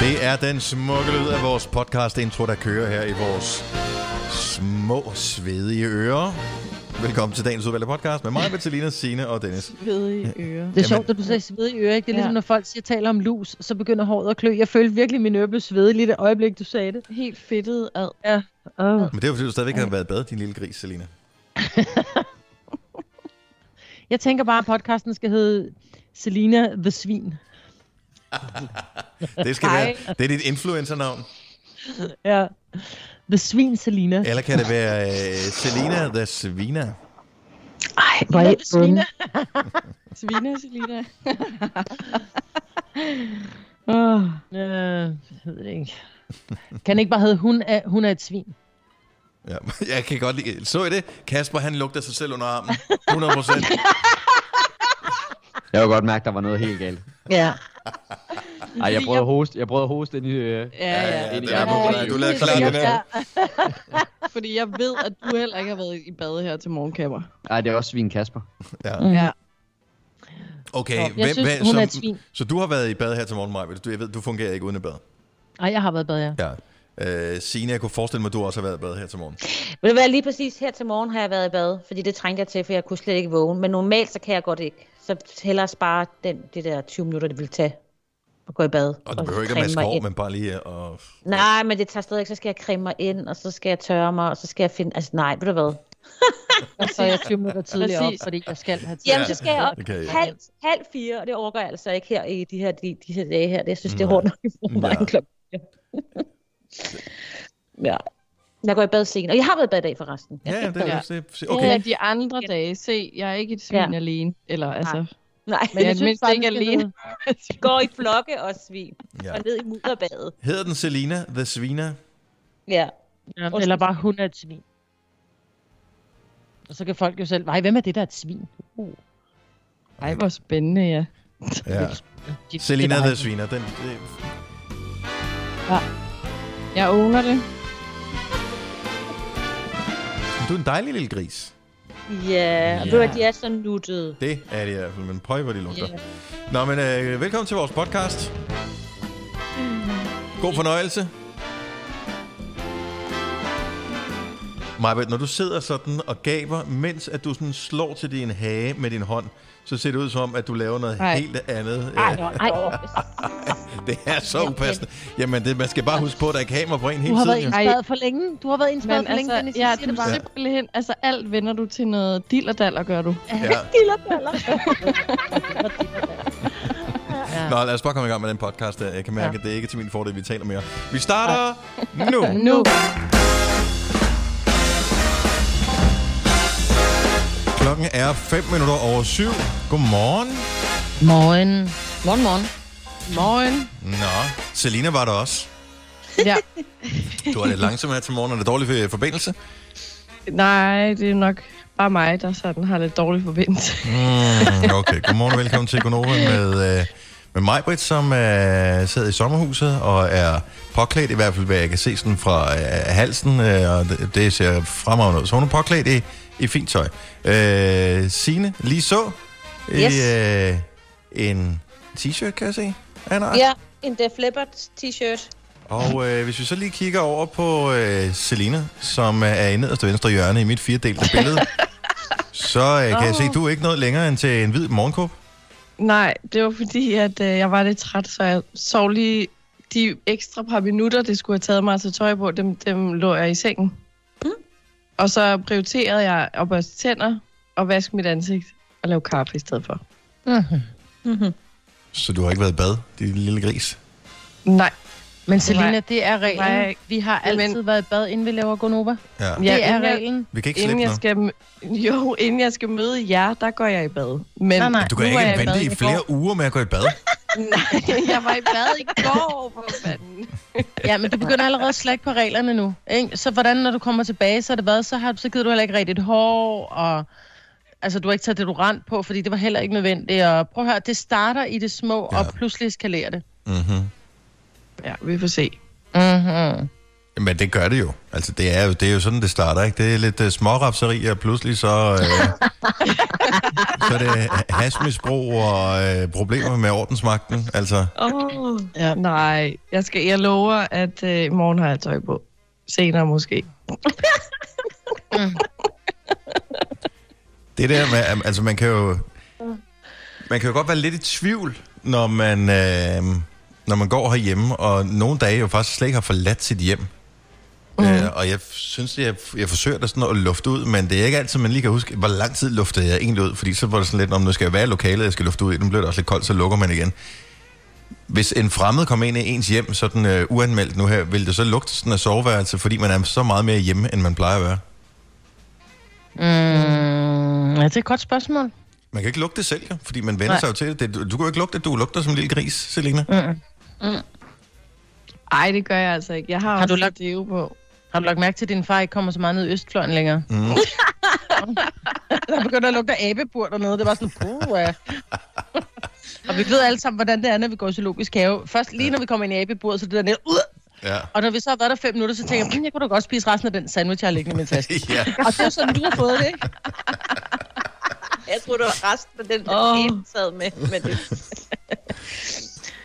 Det er den smukke lyd af vores podcast intro, der kører her i vores små, svedige ører. Velkommen til dagens udvalgte podcast med mig, Bettelina, Signe og Dennis. Svedige ører. Det er sjovt, at du siger svedig øre, ikke? Det er ligesom, Ja. når folk siger, taler om lus, så begynder håret at klø. Jeg følte virkelig, min øre blev svedig lige det øjeblik, du sagde det. Helt fedtet ad. Ja. Oh. Men det er jo fordi, du stadigvæk har været bad, din lille gris, Selina. Jeg tænker bare, at podcasten skal hedde Selina the Svin. Det skal Ej. være, det er dit influencer-navn. Ja. The Svin Selina. Eller kan det være uh, Selina the Svina? Ej, hvor er Selina. onde. Svine, Selina. Åh, øh, jeg ved det ikke. Kan det ikke bare hedde, hun er, hun er et svin? Ja, jeg kan godt lide. Så I det? Kasper, han lugter sig selv under armen. 100 procent. Jeg kunne godt mærke, der var noget helt galt. Ja. Ej, jeg prøvede at hoste, jeg prøvede at hoste ind i... Øh, Ja, ja. ja, ind i det er ærmet. på, du lavede klar den her. Fordi jeg ved, at du heller ikke har været i bad her til morgenkapper. Ej, det er også svin Kasper. Ja. Mm. Ja. Okay, Jeg hvem, synes, hvem, hun er så, så du har været i bad her til morgen, Maja. Du, jeg ved, du fungerer ikke uden i bad. Ej, jeg har været i bad, ja. Ja. Uh, Signe, jeg kunne forestille mig, at du også har været i bad her til morgen. Vil det være lige præcis her til morgen har jeg været i bad, fordi det trængte jeg til, for jeg kunne slet ikke vågne. Men normalt så kan jeg godt ikke. Så hellere spare den, det der 20 minutter, det vil tage at gå i bad. Og du behøver ikke at maske hår, men bare lige at... Nej, men det tager stadig ikke. Så skal jeg creme mig ind, og så skal jeg tørre mig, og så skal jeg finde... Altså nej, ved du hvad? Og så er jeg 20 minutter tidligere op, fordi jeg skal have tid. Jamen, så skal jeg op kan jeg. halv, halv fire, og det overgår jeg altså ikke her i de her, de, de her dage her. Det, jeg synes, det er hårdt nok i forvejen Ja. klokken ja. Jeg går i bad sent, og jeg har været i bad i dag forresten. Ja, ja, det er Ja. det. Okay. Okay. de andre dage, se, jeg er ikke et svin Ja. alene. Eller altså, Nej, Men jeg synes mindst bare, ikke alene. går i flokke og svin, Ja. og ned i mudderbadet. Hedder den Selina the Svina? Ja. Ja, eller bare, hun er et svin. Og så kan folk jo selv, nej, hvem er det, der er et svin? Uh. ej, hvor spændende, ja. Ja. Selina the. Svina. Den, det, Jeg owner det. Du er en dejlig lille gris. Ja, og ved du, at de er så nuttede. Det er det i hvert fald, men prøv hvor de lugter. Ja. Nå, men øh, velkommen til vores podcast. God fornøjelse. Majbert, når du sidder sådan og gaber, mens at du sådan slår til din hage med din hånd, så ser det ud som om, at du laver noget Ej. helt andet. Ej, ej, Det er så upassende. Jamen, det, man skal bare huske på, at der er kamera på en Du hele har været tiden. jo. indspærret for længe. Du har været indspærret for længe, altså, Dennis. ja, du det bare. simpelthen, altså alt vender du til noget dillerdaller, gør du. Ja. Ja. Nå, lad os bare komme i gang med den podcast der. Jeg kan mærke, Ja. at det er ikke til min fordel, vi taler mere. Vi starter nu. Nu. Klokken er 5 minutter over syv. Godmorgen. Morgen. morgen, morgen. Morgen. Nå, Selina var der også. Ja. Du er lidt langsom her til morgen. Er det dårlig forbindelse? Nej, det er nok bare mig, der sådan har lidt dårlig forbindelse. Mm, okay, godmorgen og velkommen til Gonova med, øh, med mig, Britt, som øh, sidder i sommerhuset og er påklædt, i hvert fald hvad jeg kan se sådan fra øh, halsen, øh, og det, det ser fremragende ud. Så hun er påklædt i, i fint tøj. Øh, Signe, lige så, i Yes. øh, en t-shirt, kan jeg se. art. Ja, en Def Leppard t-shirt. Og øh, hvis vi så lige kigger over på øh, Selina, som øh, er i nederste venstre hjørne i mit firedelte billede, så øh, kan jeg se, at du er ikke noget længere end til en hvid morgenkåb. Nej, det var fordi, at øh, jeg var lidt træt, så jeg sov lige de ekstra par minutter, det skulle have taget mig at tage tøj på, dem, dem lå jeg i sengen. Og så prioriterede jeg at børste tænder og vaske mit ansigt og lave kaffe i stedet for. Mm-hmm. Så du har ikke været i bad, din lille gris? Nej. Men Selina, det er reglen. Nej. Vi har altid været i bad, inden vi laver Gonova. Ja. Ja, Det er inden jeg- reglen. Vi kan ikke Inden slippe jeg skal, jo, inden jeg skal møde jer, der går jeg i bad. Men Nej, nej. Du kan nu ikke er i vente bad i går. flere uger med at gå i bad. Nej, jeg var i bad i går, for fanden. Ja, men du begynder allerede at slække på reglerne nu. Ikke? Så hvordan, når du kommer tilbage, så er det hvad? Så, har, så gider du heller ikke rigtigt hår, og altså, du har ikke taget deodorant på, fordi det var heller ikke nødvendigt. Og prøv at høre, det starter i det små, Ja. ja. og pludselig eskalerer det. Mm-hmm. Ja, vi får se. Mm-hmm. Men det gør det jo. Altså, det er jo, det er jo sådan, det starter, ikke? Det er lidt uh, smårapseri, og pludselig så, uh, så er det hasmisbrug og uh, problemer med ordensmagten. Altså, Oh, Ja. nej, jeg, skal, jeg lover, at øh, i morgen har jeg tøj på. Senere måske. det der med, altså man kan jo, man kan jo godt være lidt i tvivl, når man, uh, når man går herhjemme, og nogle dage jo faktisk slet ikke har forladt sit hjem. Mm. Uh, og jeg synes, jeg, jeg forsøger det sådan at lufte ud, men det er ikke altid, man lige kan huske, hvor lang tid luftede jeg egentlig ud, fordi så var det sådan lidt, om nu skal jeg være i lokalet, jeg skal lufte ud i, den bliver det også lidt koldt, så lukker man igen. Hvis en fremmed kommer ind i ens hjem, sådan uh, uanmeldt nu her, vil det så lugte sådan af soveværelse, fordi man er så meget mere hjemme, end man plejer at være? Mm, ja, det er et godt spørgsmål. Man kan ikke lugte det selv, jo, fordi man vender Nej. sig jo til det. det. Du, du kan jo ikke lugte, at du lugter som en lille gris, Selina. Mm. Ej, det gør jeg altså ikke. Jeg har, Har du lagt... deo på. Har du lagt mærke til, at din far ikke kommer så meget ned i Østfløjen længere? Mm. Der begynder at lugte af æbebur dernede. Det var sådan, puh, ja. Og vi ved alle sammen, hvordan det er, når vi går i zoologisk have. Først lige når vi kommer ind i æbeburet, så det der nede, ud. Ja. Og når vi så har været der fem minutter, så tænker jeg, "Mm, jeg kunne da godt spise resten af den sandwich, jeg har liggende i min taske. ja. Og det er sådan, du har fået det, ikke? Jeg tror, det var resten af den, der oh. sad med. med det.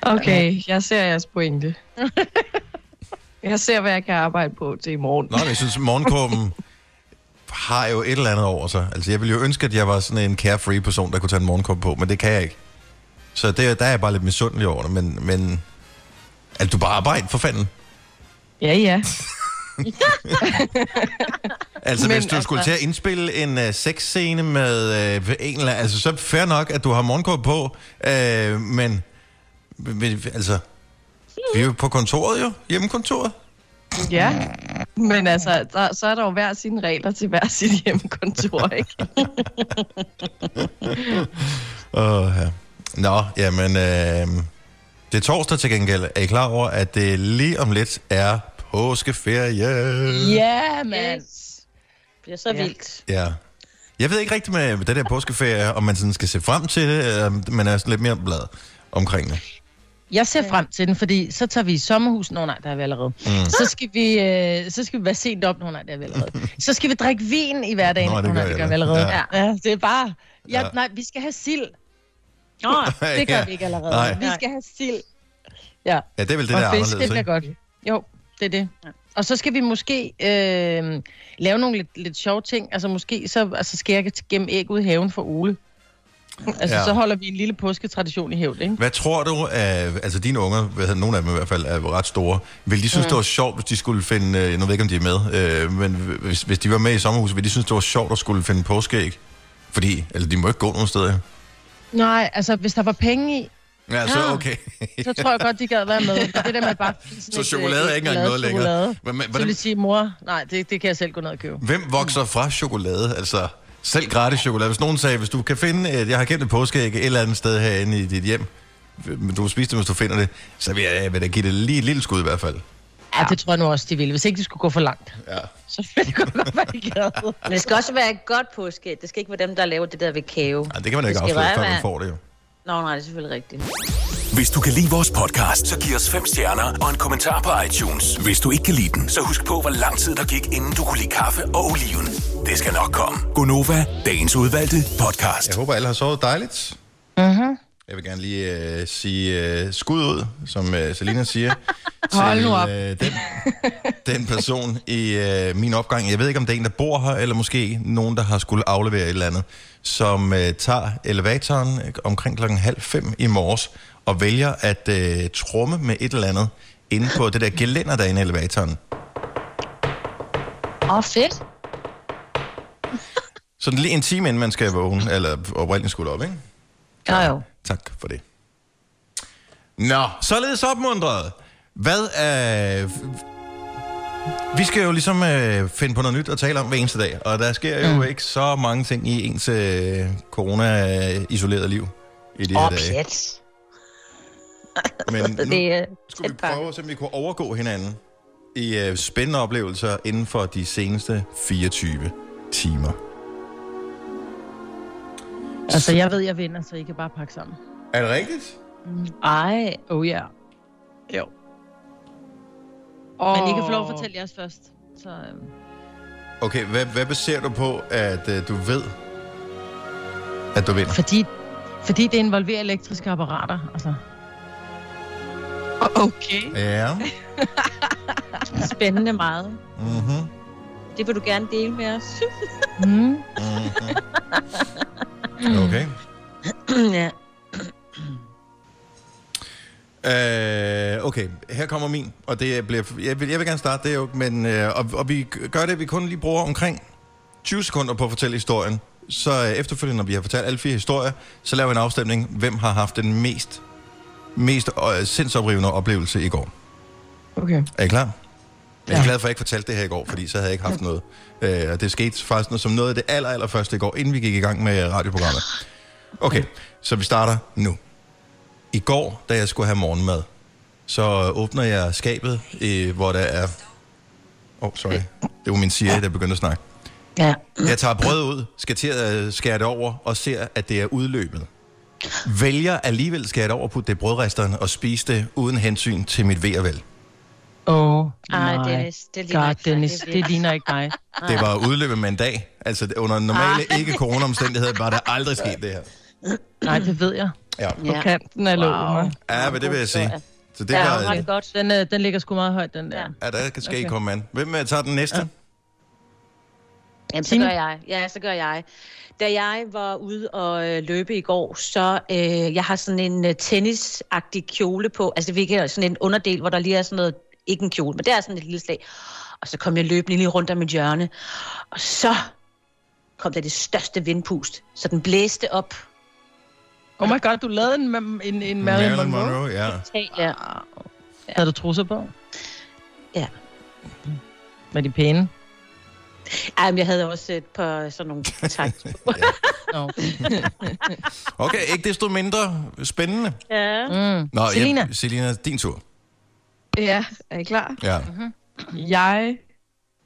Okay, jeg ser jeres pointe. Jeg ser, hvad jeg kan arbejde på til i morgen. Nå, men jeg synes, morgenkåben har jo et eller andet over sig. Altså, jeg ville jo ønske, at jeg var sådan en carefree person, der kunne tage en morgenkåbe på, men det kan jeg ikke. Så det, der er jeg bare lidt misundelig over det, men, men altså, du bare arbejde for fanden. Ja, ja. Altså, Men hvis du altså- skulle til at indspille en uh, sexscene med uh, en eller altså, så fair nok, at du har morgenkåbe på, uh, men, men, altså, vi er jo på kontoret jo, hjemmekontoret. Ja, men altså, der, så er der jo hver sine regler til hver sit hjemmekontor, ikke? Åh, ja. Nå, jamen, øh, det er torsdag til gengæld. Er I klar over, at det lige om lidt er påskeferie? Ja, mand. Yes. Det bliver så Ja. vildt. Ja. Jeg ved ikke rigtigt med det der påskeferie, om man sådan skal se frem til det, eller om man er sådan lidt mere blad omkring det. Jeg ser frem til den, fordi så tager vi i sommerhus. Nå nej, der er vi allerede. Mm. Så, skal vi, øh, så skal vi være sent op. Nå nej, der er vi allerede. Så skal vi drikke vin i hverdagen. Nå, det Nå, gør nej, det gør vi allerede. Ja. Ja. det er bare... Ja, Ja. Nej, vi skal have sild. Nå, Det gør ja. vi ikke allerede. Nej. Vi skal have sild. Ja, Ja, det er vel det, og der er fisk, det bliver godt. Jo, det er det. Og så skal vi måske øh, lave nogle lidt, lidt sjove ting. Altså måske så altså, skal jeg gemme æg ud i haven for Ole. Altså, Ja. så holder vi en lille påsketradition i hævd, ikke? Hvad tror du, af, altså dine unger, hvad hedder, nogle af dem i hvert fald, er ret store, vil de synes, mm. det var sjovt, hvis de skulle finde, øh, nu ved jeg ikke, om de er med, øh, men hvis, hvis de var med i sommerhuset, vil de synes, det var sjovt at skulle finde påskeæg? Fordi, altså de må ikke gå nogen steder. Nej, altså hvis der var penge i, Ja, så Ja. okay. så tror jeg godt, de gad være med. Det der med bare... Så chokolade øh, er ikke engang noget længere. men, Så vil hvordan, de sige, mor, nej, det, det kan jeg selv gå ned og købe. hvem vokser fra chokolade? Altså, selv gratis chokolade. Hvis nogen sagde, hvis du kan finde, et, jeg har gemt et påskeæg et eller andet sted herinde i dit hjem, men du kan spise det, hvis du finder det, så vil jeg, jeg vil da give det lige et lille skud i hvert fald. Ja, det tror jeg nu også, de ville. Hvis ikke de skulle gå for langt, Ja. så ville det godt være, de men det skal også være et godt påske. Det skal ikke være dem, der laver det der ved kave. Ej, det kan man jo ikke Det afsløre, før man får det jo. Nå, nej, det er selvfølgelig rigtigt. Hvis du kan lide vores podcast, så giv os fem stjerner og en kommentar på iTunes. Hvis du ikke kan lide den, så husk på, hvor lang tid der gik, inden du kunne lide kaffe og oliven. Det skal nok komme. Gonova, dagens udvalgte podcast. Jeg håber, alle har sovet dejligt. Mm-hmm. Jeg vil gerne lige øh, sige øh, skud ud, som øh, Selina siger, til øh, den, den person i øh, min opgang. Jeg ved ikke, om det er en, der bor her, eller måske nogen, der har skulle aflevere et eller andet, som øh, tager elevatoren øh, omkring klokken halv fem i morges og vælger at øh, tromme med et eller andet inde på det der gelænder, der er inde i elevatoren. Åh, oh, fedt. Sådan lige en time, inden man skal vågne, eller oprindeligt skulle op, ikke? Jo, jo. Tak for det. Nå, således opmuntret. Hvad er... Vi skal jo ligesom øh, finde på noget nyt at tale om hver eneste dag, og der sker jo mm. ikke så mange ting i ens øh, corona-isolerede liv i de her Åh, dage. pjat. Men nu det er skulle vi prøve at se, om vi kunne overgå hinanden i øh, spændende oplevelser inden for de seneste 24 timer. Altså, jeg ved, jeg vinder, så I kan bare pakke sammen. Er det rigtigt? Ej. Oh ja. Yeah. Jo. Oh. Men I kan få lov at fortælle jeres først. Så, øhm, Okay, hvad, hvad baserer du på, at øh, du ved, at du vinder? fordi, fordi det involverer elektriske apparater. Altså. Okay. Ja. Spændende meget. Mm-hmm. Det vil du gerne dele med os. Mm. Mm-hmm. Okay. ja. Øh, okay, her kommer min, og det bliver, jeg, vil, jeg vil gerne starte det jo, men, øh, og, og vi gør det, at vi kun lige bruger omkring 20 sekunder på at fortælle historien. Så øh, efterfølgende, når vi har fortalt alle fire historier, så laver vi en afstemning, hvem har haft den mest, mest øh, sindsoprivende oplevelse i går. Okay. Er I klar? Jeg er glad for, at jeg ikke fortalte det her i går, fordi så havde jeg ikke haft noget. Øh, og det skete faktisk noget, som noget af det aller, aller første i går, inden vi gik i gang med radioprogrammet. Okay, så vi starter nu. I går, da jeg skulle have morgenmad, så åbner jeg skabet, øh, hvor der er... Åh, oh, sorry. Det var min Siri, der begyndte at snakke. Ja. Jeg tager brød ud, skal til at skære det over, og ser, at det er udløbet. Vælger alligevel skære det over, putte det i brødresteren og spise det uden hensyn til mit ved og vel. Oh, Ej, nej. Dennis, det ligner God, ikke. Dennis, Det er det ligner ikke dig. Det var udløbet med en dag. Altså det- under normale ikke-corona-omstændigheder var der aldrig sket det her. Nej, det ved jeg. Ja, På Ja. kanten af. Wow. ja men det vil jeg sige. Så det Ja, var... har det godt. Den, øh, den ligger sgu meget højt, den der. Ja. Der skal okay. Okay. komme an. Hvem øh, tager den næste? Ja. Jamen, så gør jeg. Ja, så gør jeg. Da jeg var ude og øh, løbe i går, så øh, jeg har sådan en øh, tennisagtig kjole på. Altså det er sådan en underdel, hvor der lige er sådan noget, ikke en kjole, men det er sådan et lille slag. Og så kom jeg løbende lige rundt om mit hjørne. Og så kom der det største vindpust. Så den blæste op. Oh my god, du lavede en, en, en Marilyn, Marilyn Monroe. Monroe, ja. Ja. Havde du trusser på? Ja. Var de pæne? Ej, men jeg havde også et par sådan nogle takt. Okay, ikke desto mindre spændende. ja. Mm. Nå, Selina. Ja, Selina, din tur. Ja, er I klar? Ja. Jeg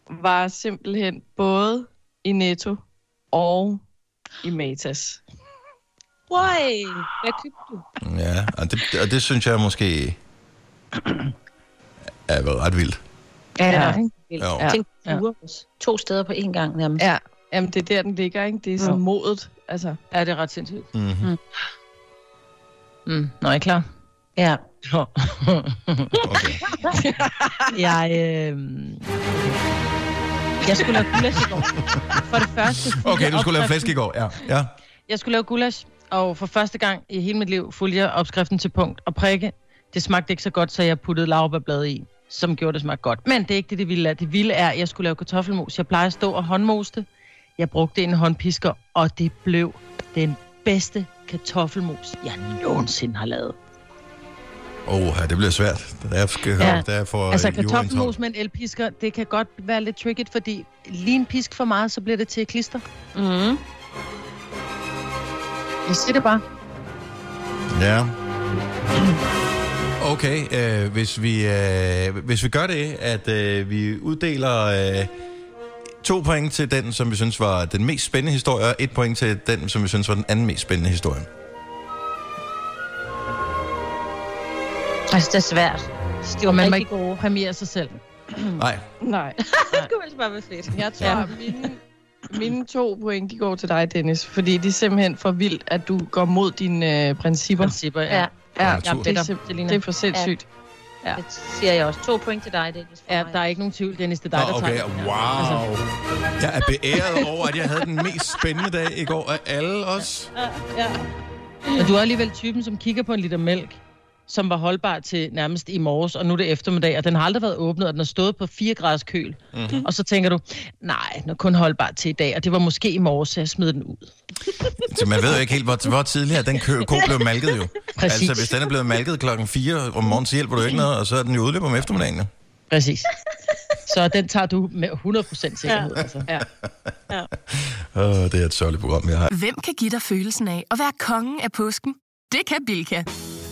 var simpelthen både i Netto og i Matas. Why? Hvad købte du? Ja, og det, og det synes jeg måske er været ret vildt. Ja, Ja, ja. Jo. Ja. Tænk, Ja. ja. to steder på én gang nærmest. Ja, jamen det er der, den ligger, ikke? Det er sådan Ja. modet. Altså, Ja, det er ret sindssygt. Mm-hmm. Mm. Nå, er I klar? ja. Nå. Okay. jeg, øh... Jeg skulle lave gulasch i går. For det første... okay, du skulle lave flæsk i går. Ja. ja. Jeg skulle lave gulasch, og for første gang i hele mit liv fulgte jeg opskriften til punkt og prikke. Det smagte ikke så godt, så jeg puttede laurbærblad i, som gjorde det smagt godt. Men det er ikke det, det vilde er. Det vilde er, at jeg skulle lave kartoffelmos. Jeg plejer at stå og håndmoste. Jeg brugte en håndpisker, og det blev den bedste kartoffelmos, jeg nogensinde har lavet. Åh, oh, det bliver svært. Der er, skal, Ja. der er for Altså øh, kartoffelmos med en elpisker, det kan godt være lidt tricky, fordi lige en pisk for meget, så bliver det til klister. Mm. Jeg siger det bare. Ja. Okay, øh, hvis, vi, øh, hvis vi gør det, at øh, vi uddeler øh, to point til den, som vi synes var den mest spændende historie, og et point til den, som vi synes var den anden mest spændende historie. Altså, det er svært. De var Og man må ikke gode. præmiere sig selv. Nej, nej. Det kunne ellers bare være fedt. Jeg tror, ja. mine, mine to point, de går til dig, Dennis. Fordi det er simpelthen for vildt, at du går mod dine øh, principper. Principper, ja. Ja, Ja, natur. det, er det er for sindssygt. Ja. det siger jeg også. To point til dig, er Ja, der er ikke nogen tvivl, Dennis. Det er dig, Nå, der okay, tager den. wow. Jeg er beæret over, at jeg havde den mest spændende dag i går af alle os. Men du er alligevel typen, som kigger på en liter mælk, som var holdbar til nærmest i morges, og nu er det eftermiddag, og den har aldrig været åbnet, og den har stået på 4 graders køl. Mhm. Mm-hmm. Og så tænker du, nej, den er kun holdbar til i dag, og det var måske i morges, så jeg smed den ud. Så man ved jo ikke helt, hvor, hvor tidligere den kø, ko blev malket jo. Præcis. Altså, hvis den er blevet malket klokken 4 om morgenen, så hjælper du ikke noget, og så er den jo udløb om eftermiddagen. jo. Præcis. Så den tager du med 100% sikkerhed. Ja. Altså. Ja. Åh, det er et sørgeligt program, jeg har. Hvem kan give dig følelsen af at være kongen af påsken? Det kan Bilka!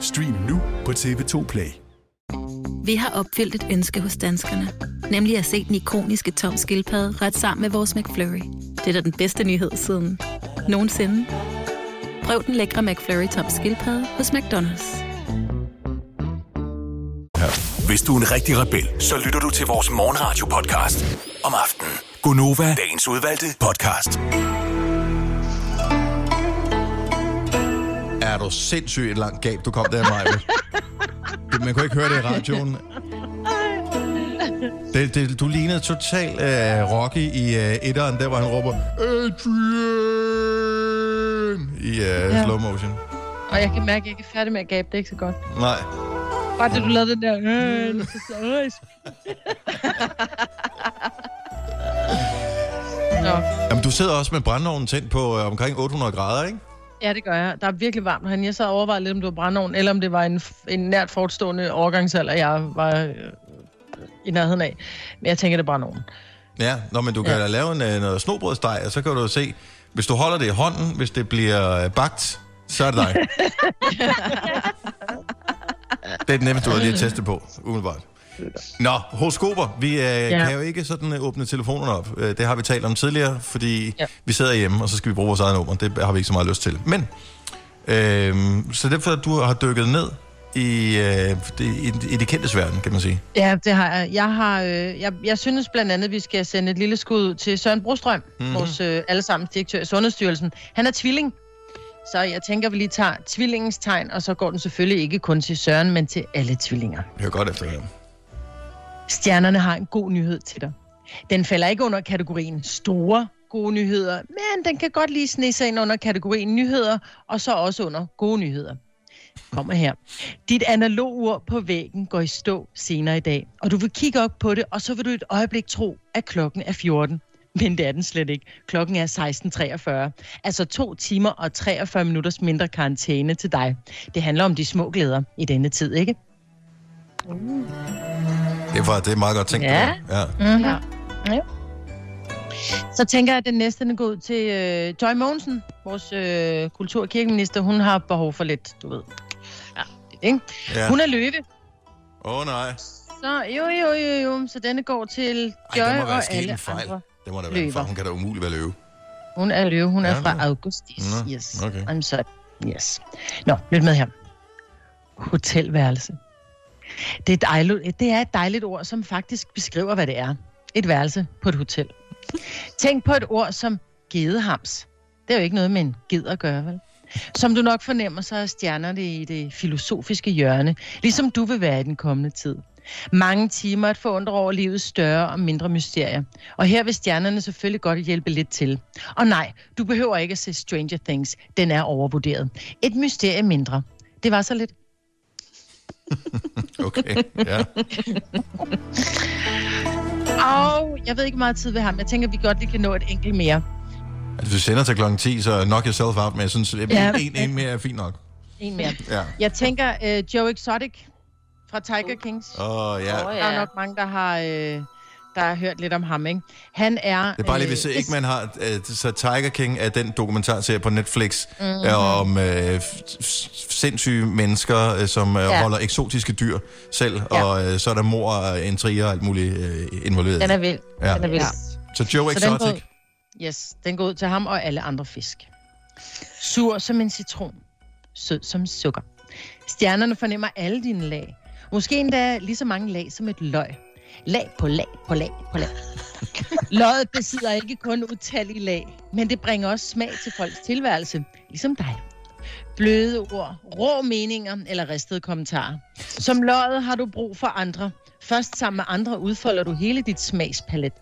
Stream nu på TV2 Play. Vi har opfyldt et ønske hos danskerne. Nemlig at se den ikoniske tom skildpadde ret sammen med vores McFlurry. Det er da den bedste nyhed siden nogensinde. Prøv den lækre McFlurry tom skildpadde hos McDonald's. Hvis du er en rigtig rebel, så lytter du til vores morgenradio-podcast om aftenen. Gunova, dagens udvalgte podcast. Er du sindssygt et langt gab, du kom der, Maja? Man kunne ikke høre det i radioen. Det, det, du lignede totalt uh, Rocky i uh, etteren, der hvor han råber Adrian i uh, ja. slow motion. Og jeg kan mærke, at jeg ikke er færdig med at gabe. Det er ikke så godt. Nej. Bare det, du lavede den der... Øh, øh. Nå. Jamen, du sidder også med brændeovnen tændt på uh, omkring 800 grader, ikke? Ja, det gør jeg. Der er virkelig varmt herinde. Jeg sad og overvejede lidt, om det var brændeovn, eller om det var en, en nært forestående overgangsalder, jeg var øh, i nærheden af. Men jeg tænker, det er brændeovn. Ja, Nå, men du kan ja. lave en, uh, noget snobrødsteg, og så kan du se, hvis du holder det i hånden, hvis det bliver uh, bagt, så er det dig. det er det nemmeste, du har lige at teste på, umiddelbart. Nå, horoskoper. Vi øh, ja. kan jo ikke sådan øh, åbne telefonerne op. Øh, det har vi talt om tidligere, fordi ja. vi sidder hjemme, og så skal vi bruge vores eget nummer. Det har vi ikke så meget lyst til. Men, øh, så derfor, at du har dykket ned i, øh, det, i, i det kendtes verden, kan man sige. Ja, det har jeg. Jeg, har, øh, jeg, jeg synes blandt andet, at vi skal sende et lille skud ud til Søren Brostrøm, Mhm. mm-hmm. vores øh, allesammens direktør i Sundhedsstyrelsen. Han er tvilling, så jeg tænker, vi lige tager tvillingens tegn, og så går den selvfølgelig ikke kun til Søren, men til alle tvillinger. Det er godt efter det. Stjernerne har en god nyhed til dig. Den falder ikke under kategorien store gode nyheder, men den kan godt lige snige sig ind under kategorien nyheder, og så også under gode nyheder. Kommer her. Dit analogur på væggen går i stå senere i dag, og du vil kigge op på det, og så vil du et øjeblik tro, at klokken er 14. Men det er den slet ikke. Klokken er 16.43. Altså to timer og 43 minutters mindre karantæne til dig. Det handler om de små glæder i denne tid, ikke? Det er, for, det er meget godt tænkt. Ja. det ja. Mm-hmm. Ja. ja. Så tænker jeg, at den næste den går ud til øh, Joy Mogensen, vores øh, kultur- og kirkeminister. Hun har behov for lidt, du ved. Ja, lidt, ikke? Ja. Hun er løve. Åh oh, nej. Så jo, jo, jo, jo. Så denne går til Joy Ej, og alle en fejl. andre. Det må der være en fejl. Hun kan da umuligt være løve. Hun er løve. Hun er Ja, fra. Augustis. Nå, Yes. okay. I'm sorry. Yes. Nå, lyt med her. Hotelværelse. Det er, dejligt, det er et dejligt ord, som faktisk beskriver, hvad det er. Et værelse på et hotel. Tænk på et ord som gedehams. Det er jo ikke noget med en ged at gøre, vel? Som du nok fornemmer, så er stjernerne i det filosofiske hjørne, ligesom du vil være i den kommende tid. Mange timer at forundre over livets større og mindre mysterier. Og her vil stjernerne selvfølgelig godt hjælpe lidt til. Og nej, du behøver ikke at se Stranger Things. Den er overvurderet. Et mysterie mindre. Det var så lidt. Okay, ja. Og jeg ved ikke meget tid ved ham. Jeg tænker, at vi godt lige kan nå et enkelt mere. Altså, du sender til klokken 10, så knock yourself out, men jeg synes, at Ja. en, en mere er fint nok. En mere. Ja. Jeg tænker, uh, Joe Exotic fra Tiger Kings. Åh, oh, ja. Der er nok mange, der har, øh, der har hørt lidt om ham, ikke? Han er... Det er bare lige, hvis øh, ikke man har... Uh, så Tiger King er den dokumentarserie på Netflix Mhm. mm-hmm. om uh, sindssyge mennesker, uh, som uh, Ja. ja. holder eksotiske dyr selv, Ja. ja. og uh, så er der mor og intriger og alt muligt uh, involveret. Den er vild. Ja. Den er vild. Så Joe Så den går, yes, den går ud til ham og alle andre fisk. Sur som en citron. Sød som sukker. Stjernerne fornemmer alle dine lag. Måske endda lige så mange lag som et løg. Lag på lag på lag på lag. Løjet besidder ikke kun utallige lag, men det bringer også smag til folks tilværelse, ligesom dig. Bløde ord, rå meninger eller ristede kommentarer. Som løjet har du brug for andre. Først sammen med andre udfolder du hele dit smagspalet.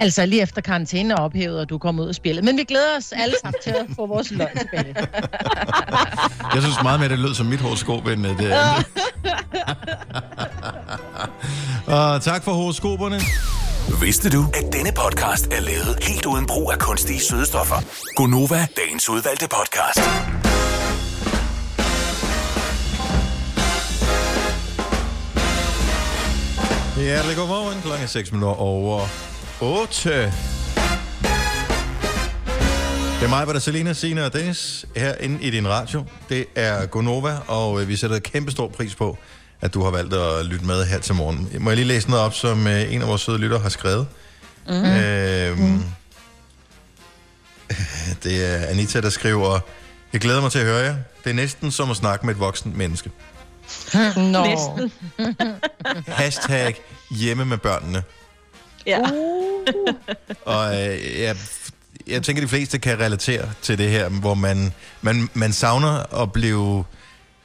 Altså lige efter karantæne er ophævet, og du kommer ud og spillet. Men vi glæder os alle sammen til at få vores løg tilbage. Jeg synes meget mere, det lød som mit horoskop, end øh, det andet. Og tak for horoskoperne. Vidste du, at denne podcast er lavet helt uden brug af kunstige sødestoffer? Gonova, dagens udvalgte podcast. Hjertelig godmorgen. Klokken er 6 minutter over 8. Det er mig, der er Selina, Sina og Dennis herinde i din radio. Det er Gonova, og øh, vi sætter kæmpe stor pris på, at du har valgt at lytte med her til morgen. Må jeg lige læse noget op, som øh, en af vores søde lytter har skrevet? Mm. Øhm, det er Anita, der skriver, jeg glæder mig til at høre jer. Det er næsten som at snakke med et voksent menneske. Nå. Næsten. Hashtag hjemme med børnene. Ja. Og øh, jeg, jeg tænker, de fleste kan relatere til det her, hvor man, man, man savner at blive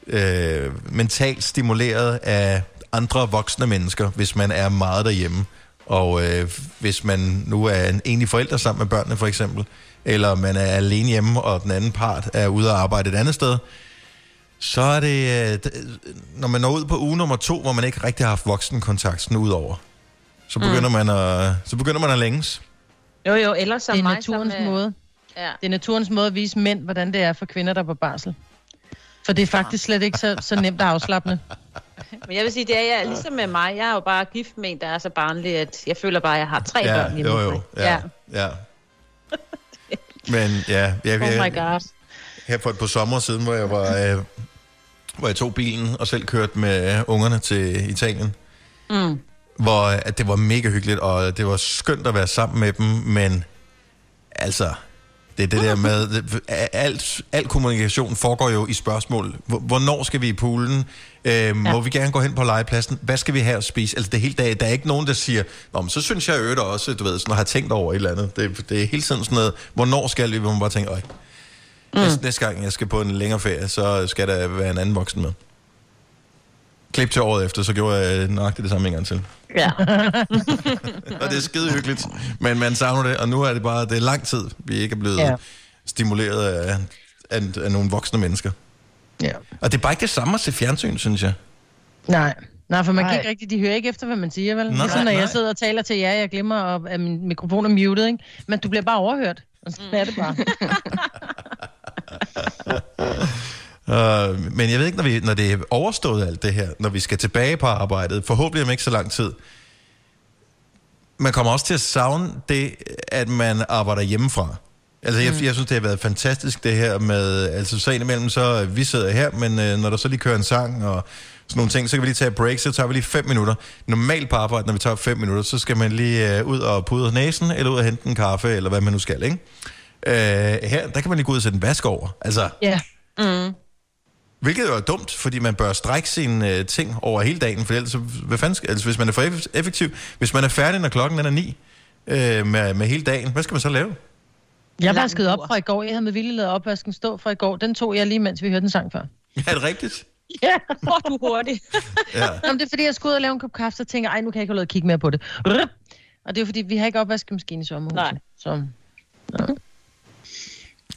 øh, mentalt stimuleret af andre voksne mennesker, hvis man er meget derhjemme. Og øh, hvis man nu er en enig forælder sammen med børnene for eksempel, eller man er alene hjemme, og den anden part er ude og arbejde et andet sted, så er det, øh, når man når ud på uge nummer to, hvor man ikke rigtig har haft voksenkontakt sådan ud over, så begynder, mm. man at, så begynder man at længes. Jo, jo, ellers som Det er mig, naturens som, øh, måde. Ja. Det er naturens måde at vise mænd, hvordan det er for kvinder, der er på barsel. For det er faktisk slet ikke så, så nemt at afslappende. Men jeg vil sige, det er jeg, ligesom med mig. Jeg er jo bare gift med en, der er så barnlig, at jeg føler bare, at jeg har tre Ja, børn hjemme. jo, jo. Ja, ja. Men ja, jeg, Oh my god. her for et par sommer siden, hvor jeg var, øh, hvor jeg tog bilen og selv kørte med ungerne til Italien, Mm. Hvor at det var mega hyggeligt, og det var skønt at være sammen med dem, men altså, det er det der med, alt, al kommunikation foregår jo i spørgsmål. Hvor- Hvornår skal vi i poolen? Øh, må vi gerne gå hen på legepladsen? Hvad skal vi have at spise? Altså det hele dag, der er ikke nogen, der siger, Nå, men så synes jeg øvrigt også, du ved, sådan at have tænkt over et eller andet. Det, det er hele tiden sådan noget, hvornår skal vi, hvor man bare tænker, øj, mm. næste, næste gang jeg skal på en længere ferie, så skal der være en anden voksen med. Klip til året efter, så gjorde jeg nøjagtigt det samme en gang til. Ja. og det er skide hyggeligt. Men man savner det, og nu er det bare, det er lang tid, vi ikke er blevet ja. Stimuleret af, af, af nogle voksne mennesker. Ja. Og det er bare ikke det samme at se fjernsyn, synes jeg. Nej. Nej, for man kan Nej. ikke rigtig, de hører ikke efter, hvad man siger, vel? Nej, Nej, ligesom når nej. jeg sidder og taler til jer, jeg glemmer, at, at min mikrofon er muted, ikke? Men du bliver bare overhørt. Og sådan er det bare. Uh, men jeg ved ikke, når, vi, når det er overstået alt det her, når vi skal tilbage på arbejdet, forhåbentlig om ikke så lang tid, man kommer også til at savne det, at man arbejder hjemmefra. Altså, jeg, jeg synes, det har været fantastisk, det her med, altså så indimellem, så øh, vi sidder her, men øh, når der så lige kører en sang og sådan nogle ting, så kan vi lige tage et break, så tager vi lige fem minutter. Normalt på arbejde, når vi tager fem minutter, så skal man lige øh, ud og pudre næsen, eller ud og hente en kaffe, eller hvad man nu skal, ikke? Øh, her, der kan man lige gå ud og sætte en vask over. Altså, Ja. Mm. Hvilket jo er dumt, fordi man bør strække sine øh, ting over hele dagen, for ellers, så- hvad fanden skal, altså, hvis man er for eff- effektiv, hvis man er færdig, når klokken den er ni øh, med, med hele dagen, hvad skal man så lave? Jeg vaskede op fra i går. Jeg havde med vilje lavet opvasken stå fra i går. Den tog jeg lige, mens vi hørte den sang før. Ja, er det rigtigt? Ja. Hvor du hurtig. Ja. Jamen, det er fordi, jeg skulle ud og lave en kop kaffe, så tænker jeg, nu kan jeg ikke holde at kigge mere på det. Og det er fordi, vi har ikke opvaskemaskine i sommerhuset. Nej. Så,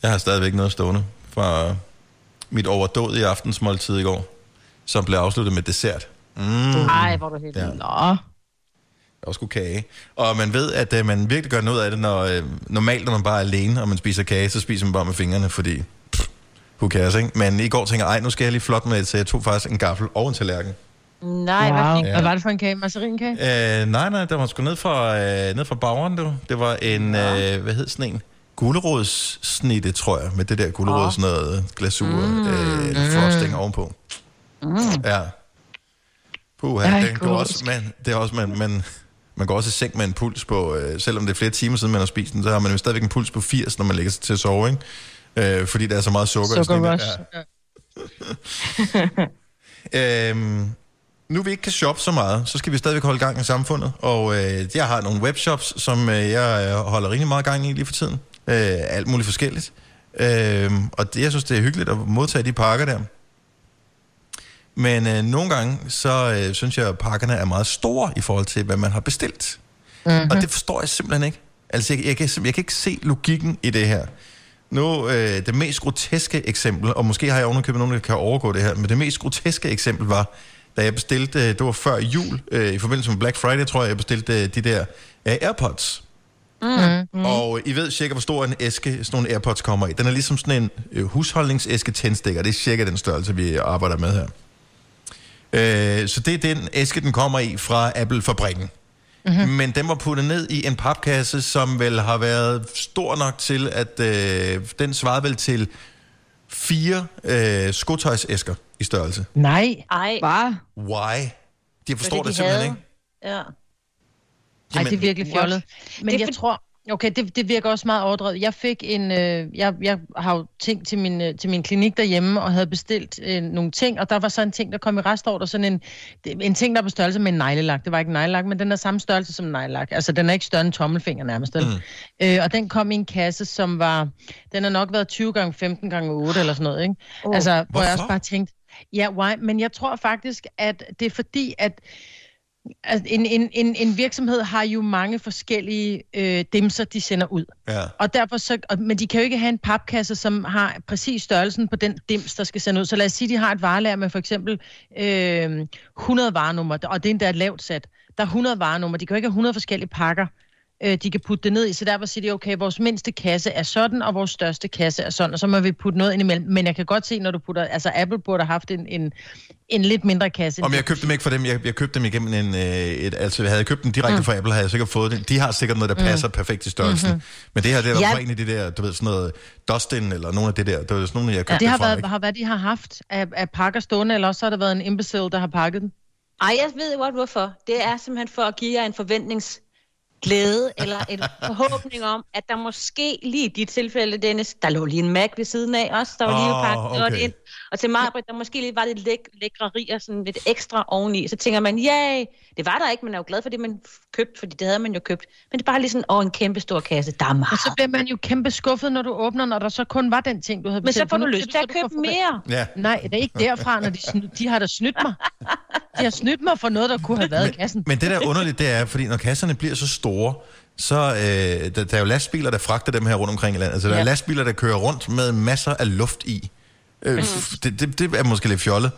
Jeg har stadigvæk noget stående fra mit overdåd i aftensmåltid i går, som blev afsluttet med dessert. Mm. Ej, hvor er du heldig. Ja. Nå. Og sgu kage. Og man ved, at uh, man virkelig gør noget af det, når uh, normalt, når man bare er alene, og man spiser kage, så spiser man bare med fingrene, fordi pff, who cares, ikke? Men i går tænker jeg, ej, nu skal jeg lige flot med det, så jeg tog faktisk en gaffel og en tallerken. Nej, hvad Wow. fik Hvad var det for en kage? Masserinkage? Øh, nej, nej, der var sgu ned fra, øh, ned fra bageren, du. Det var en, øh, hvad hed sådan en? Gulerodssnitte, tror jeg, med det der gulerod, sådan noget glasur, mm. øh, frosting ovenpå. Mm. Ja. Puh, Ej, det, går også, man, det er også, man, man, man går også i seng med en puls på, øh, selvom det er flere timer siden, man har spist den, så har man jo stadigvæk en puls på 80, når man lægger sig til at sove, ikke? Øh, fordi der er så meget sukker. Sukker rush. Ja. Øhm, nu vi ikke kan shoppe så meget, så skal vi stadigvæk holde gang i samfundet. Og øh, jeg har nogle webshops, som øh, jeg øh, holder rigtig meget gang i lige for tiden. Øh, alt muligt forskelligt. Øh, og det, jeg synes, det er hyggeligt at modtage de pakker der. Men øh, nogle gange, så øh, synes jeg, at pakkerne er meget store i forhold til, hvad man har bestilt. Mm-hmm. Og det forstår jeg simpelthen ikke. Altså, jeg, jeg, kan, jeg kan ikke se logikken i det her. Nu, øh, det mest groteske eksempel, og måske har jeg ovenikøbet nogen, der kan overgå det her, men det mest groteske eksempel var, da jeg bestilte, øh, det var før jul, øh, i forbindelse med Black Friday, tror jeg, jeg bestilte øh, de der øh, AirPods. Mm. Mm. Og I ved cirka, hvor stor en æske sådan nogle AirPods kommer i. Den er ligesom sådan en øh, husholdningsæske tændstikker. Det er cirka den størrelse, vi arbejder med her. Øh, så det er den æske, den kommer i fra Apple-fabrikken. Mm-hmm. Men den var puttet ned i en papkasse, som vel har været stor nok til, at øh, den svarede vel til fire øh, skotøjsæsker i størrelse. Nej. Ej. Bare. Why? De forstår Fordi det de simpelthen havde- ikke. Ja. Ej, det er virkelig fjollet. Men Det er jeg for- tror... Okay, det, det virker også meget overdrevet. Jeg fik en... Øh, jeg, jeg har jo ting til min, øh, til min klinik derhjemme, og havde bestilt øh, nogle ting, og der var så en ting, der kom i restordre, sådan en, en ting, der var på størrelse med en neglelak. Det var ikke en neglelak, men den er samme størrelse som en neglelak. Altså, den er ikke større end en tommelfinger nærmest. Mm. Øh, og den kom i en kasse, som var... Den har nok været 20 gange 15 gange 8 eller sådan noget, ikke? Åh. altså, hvor jeg også bare tænkte, ja, why? Men jeg tror faktisk, at det er fordi, at Altså, en, en, en, en virksomhed har jo mange forskellige øh, dimser, de sender ud. Ja. Og derfor så, og, men de kan jo ikke have en papkasse, som har præcis størrelsen på den dims, der skal sende ud. Så lad os sige, de har et varelager med for eksempel øh, 100 varenummer, og det er endda et lavt sat. Der er 100 varenummer. De kan jo ikke have 100 forskellige pakker, øh, de kan putte det ned i. Så derfor siger de, okay, vores mindste kasse er sådan, og vores største kasse er sådan, og så må vi putte noget ind imellem. Men jeg kan godt se, når du putter, altså Apple burde have haft en, en, en lidt mindre kasse. Om jeg købte dem ikke for dem, jeg, jeg købte dem igennem en, øh, et, altså havde jeg købt dem direkte mm. Fra Apple, havde jeg sikkert fået det. De har sikkert noget, der Mm. passer mm. perfekt i størrelsen. Mhm. Mm-hmm. Men det her, det er der Ja. ja. en af de der, du ved, sådan noget Dustin, eller nogle af det der, det var sådan nogle, jeg Ja, købte det har fra, været, ikke? har været, de har haft af, af pakker stående, eller også har der været en imbecile, der har pakket den. Ej, jeg ved godt hvorfor. Det er simpelthen for at give jer en forventningsglæde, eller en forhåbning om, at der måske lige i dit tilfælde, Dennis, der lå lige en Mac ved siden af os, der var lige Åh, pakket okay. ind. Og til mig, der måske lige var lidt læk- lækrerier, sådan lidt ekstra oveni. Så tænker man, ja, det var der ikke, man er jo glad for det, man købte, fordi det havde man jo købt. Men det er bare lige sådan, åh, en kæmpe stor kasse, der er meget. Og så bliver man jo kæmpe skuffet, når du åbner, når der så kun var den ting, du havde Men så bestilt. får du lyst til så, at købe mere. Ja. Nej, det er ikke derfra, når de, sny- de har da snydt mig. De har snydt mig for noget, der kunne have været i kassen. Men det der er underligt, det er, fordi når kasserne bliver så store, så øh, der, der er jo lastbiler, der fragter dem her rundt omkring i landet. Altså, der er Ja. lastbiler, der kører rundt med masser af luft i. Øh, f- det, det, det er måske lidt fjollet.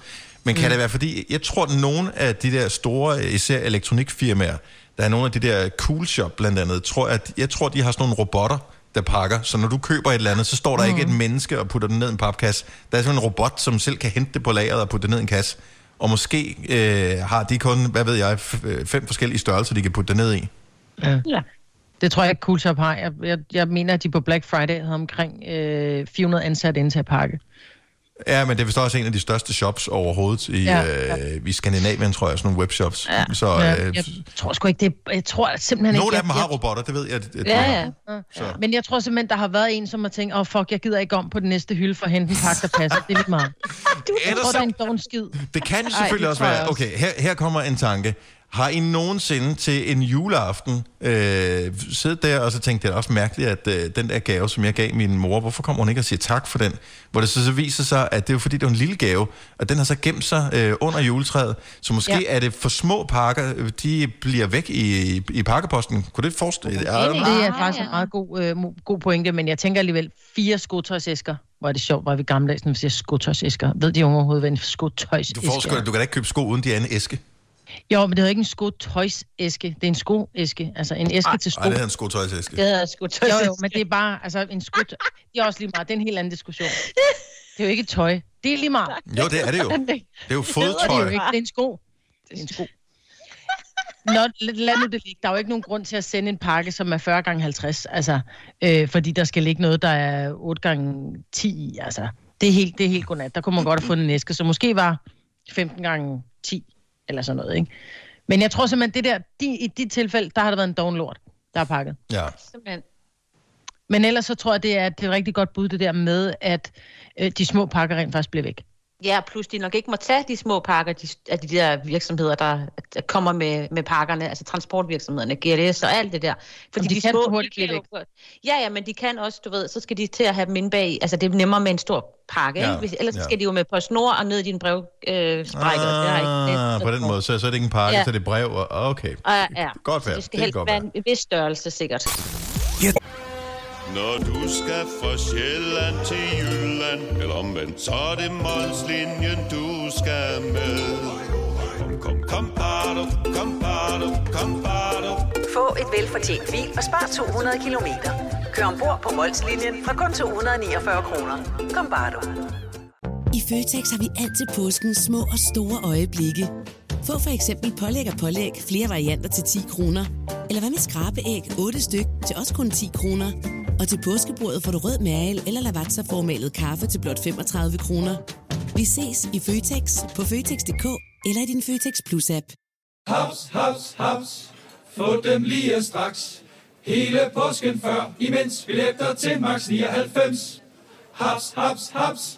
Men kan Mm. det være, fordi jeg tror, at nogle af de der store, især elektronikfirmaer, der er nogle af de der cool shop blandt andet, tror at, jeg tror, de har sådan nogle robotter, der pakker. Så når du køber et eller andet, så står der mm. ikke et menneske og putter den ned i en papkasse. Der er sådan en robot, som selv kan hente det på lageret og putte det ned i en kasse. Og måske øh, har de kun, hvad ved jeg, f- øh, fem forskellige størrelser, de kan putte det ned i. Ja. ja. Det tror jeg ikke Cool Shop har. Jeg, jeg, jeg mener, at de på Black Friday havde omkring øh, 400 ansatte ind til at pakke. Ja, men det er vist også en af de største shops overhovedet i, Ja, ja, øh, i Skandinavien, tror jeg, sådan nogle webshops. Ja. Så ja, øh, jeg tror sgu ikke, det Jeg tror simpelthen nogle ikke... af dem har jeg, robotter, det ved jeg. Det, det, Ja, ja. Så. Men jeg tror simpelthen, der har været en, som har tænkt, åh oh, fuck, jeg gider ikke om på den næste hylde for at hente en pakke, der passer. Det er lidt meget. Jeg tror, det er en dårlig skid. Det kan jo Ej, selvfølgelig det også være. Okay, her, her kommer en tanke. Har I nogensinde til en juleaften øh, siddet der, og så tænkt, det er også mærkeligt, at øh, den der gave, som jeg gav min mor, hvorfor kommer hun ikke og siger tak for den? Hvor det så, så viser sig, at det er jo fordi, det er en lille gave, og den har så gemt sig øh, under juletræet. Så måske Ja. er det for små pakker, øh, de bliver væk i, i, i pakkeposten. Kunne det forestille? Det er faktisk en meget god, øh, god pointe, men jeg tænker alligevel, fire skotøjsæsker. Hvor er det sjovt, hvor er vi gammeldags, når vi siger skotøjsæsker. Ved de unge overhovedet, hvad en skotøjsæske Du, får er? du kan da ikke købe sko, uden de er en æske. Jo, men det hedder ikke en skotøjsæske. Det er en skoæske. Altså en æske til sko. Nej, det hedder en skotøjsæske. Det hedder sgu Jo, jo, men det er bare, altså en skot... Det er også lige meget, det er en helt anden diskussion. Det er jo ikke tøj. Det er lige meget. Jo, det er det jo. Det er jo Det hedder det fodtøj. jo ikke. Det er en sko. Det er en sko. Nå, lad, lad nu det ligge. Der er jo ikke nogen grund til at sende en pakke, som er 40 gange 50, altså, øh, fordi der skal ligge noget, der er 8 gange 10 i, altså. Det er helt, det er helt godnat. Der kunne man godt have fundet en æske, så måske var 15 gange 10, eller sådan noget, ikke? Men jeg tror simpelthen, det der, de, i de tilfælde, der har der været en doven lort, der er pakket. Ja. Simpelthen. Men ellers så tror jeg, det er, det er et rigtig godt bud, det der med, at øh, de små pakker rent faktisk bliver væk. Ja, plus de nok ikke må tage de små pakker de, af de der virksomheder, der, der kommer med, med pakkerne, altså transportvirksomhederne, GLS og alt det der. Jamen, de kan så hurtigt de kan jo- Ja, ja, men de kan også, du ved, så skal de til at have dem inde bag, altså det er nemmere med en stor pakke, Ja, ikke? Hvis, ellers ja. ja. skal de jo med på snor og ned i din brevsprækker. Øh, sprækker. det har ikke Ah, på den måde, så, så er det ikke en pakke, Ja. så er det brev. Og, okay. Ja, ja. Godt Så være. det skal Det helst godt være en vis størrelse, sikkert. Når du skal fra Sjælland til Jylland Eller omvendt, så er det Molslinjen, du skal med Kom, kom, kom, bado, kom, bado, kom, bado. Få et velfortjent bil og spar 200 kilometer. Kør ombord på Molslinjen fra kun 249 kroner. Kom bare du. I Føtex har vi altid påsken små og store øjeblikke. Få for eksempel pålæg og pålæg flere varianter til 10 kroner. Eller hvad med skrabeæg 8 styk til også kun 10 kroner. Og til påskebordet får du rød mal eller lavatserformalet kaffe til blot 35 kroner. Vi ses i Føtex på Føtex.dk eller i din Føtex Plus-app. Haps, haps, haps. Få dem lige straks. Hele påsken før, imens billetter til max 99. Haps, haps, haps.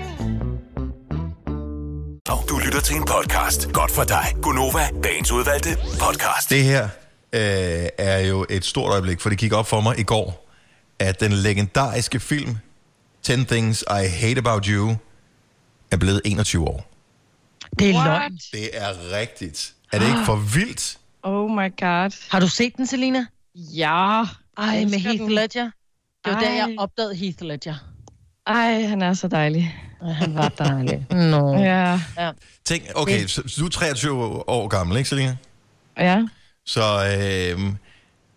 Du lytter til en podcast. Godt for dig. Gunova, dagens udvalgte podcast. Det her øh, er jo et stort øjeblik, for det gik op for mig i går, at den legendariske film 10 Things I Hate About You er blevet 21 år. Det er løgn. Det er rigtigt. Er det ikke for vildt? Oh my god. Har du set den, Selina? Ja. Ej, med Heath. Ledger. Det var der, Ej. jeg opdagede Heath Ledger. Ej, han er så dejlig. Han var dejlig. Nå. Ja. ja. Tænk, okay, så, så du er 23 år gammel, ikke Selina? Ja. Så øh,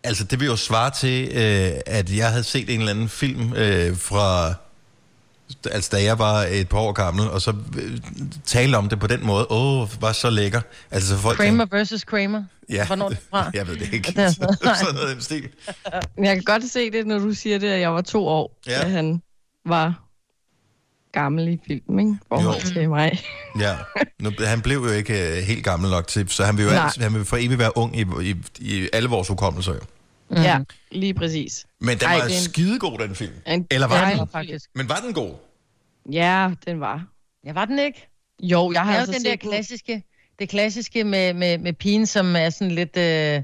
altså, det vil jo svare til, øh, at jeg havde set en eller anden film øh, fra, altså da jeg var et par år gammel, og så øh, tale om det på den måde, åh, oh, var så lækker. Altså, så folk Kramer tænkte, versus Kramer. ja, Hvornår det fra? jeg ved det ikke. Det er sådan noget. sådan noget stil. Jeg kan godt se det, når du siger det, at jeg var to år, ja. da han var gammel i film, ikke? Forhold Jo. til mig. Ja, nu, han blev jo ikke øh, helt gammel nok til, så han vil jo altid, han vil for evigt være ung i, i, i alle vores hukommelser. Jo. Mm. Ja, lige præcis. Men den Ej, var det er en- skidegod, den film. En Eller var den? film. faktisk. Men var den god? Ja, den var. Ja, var den ikke? Jo, jeg har altså jo den der set den. klassiske, det klassiske med, med, med pigen, som er sådan lidt, øh,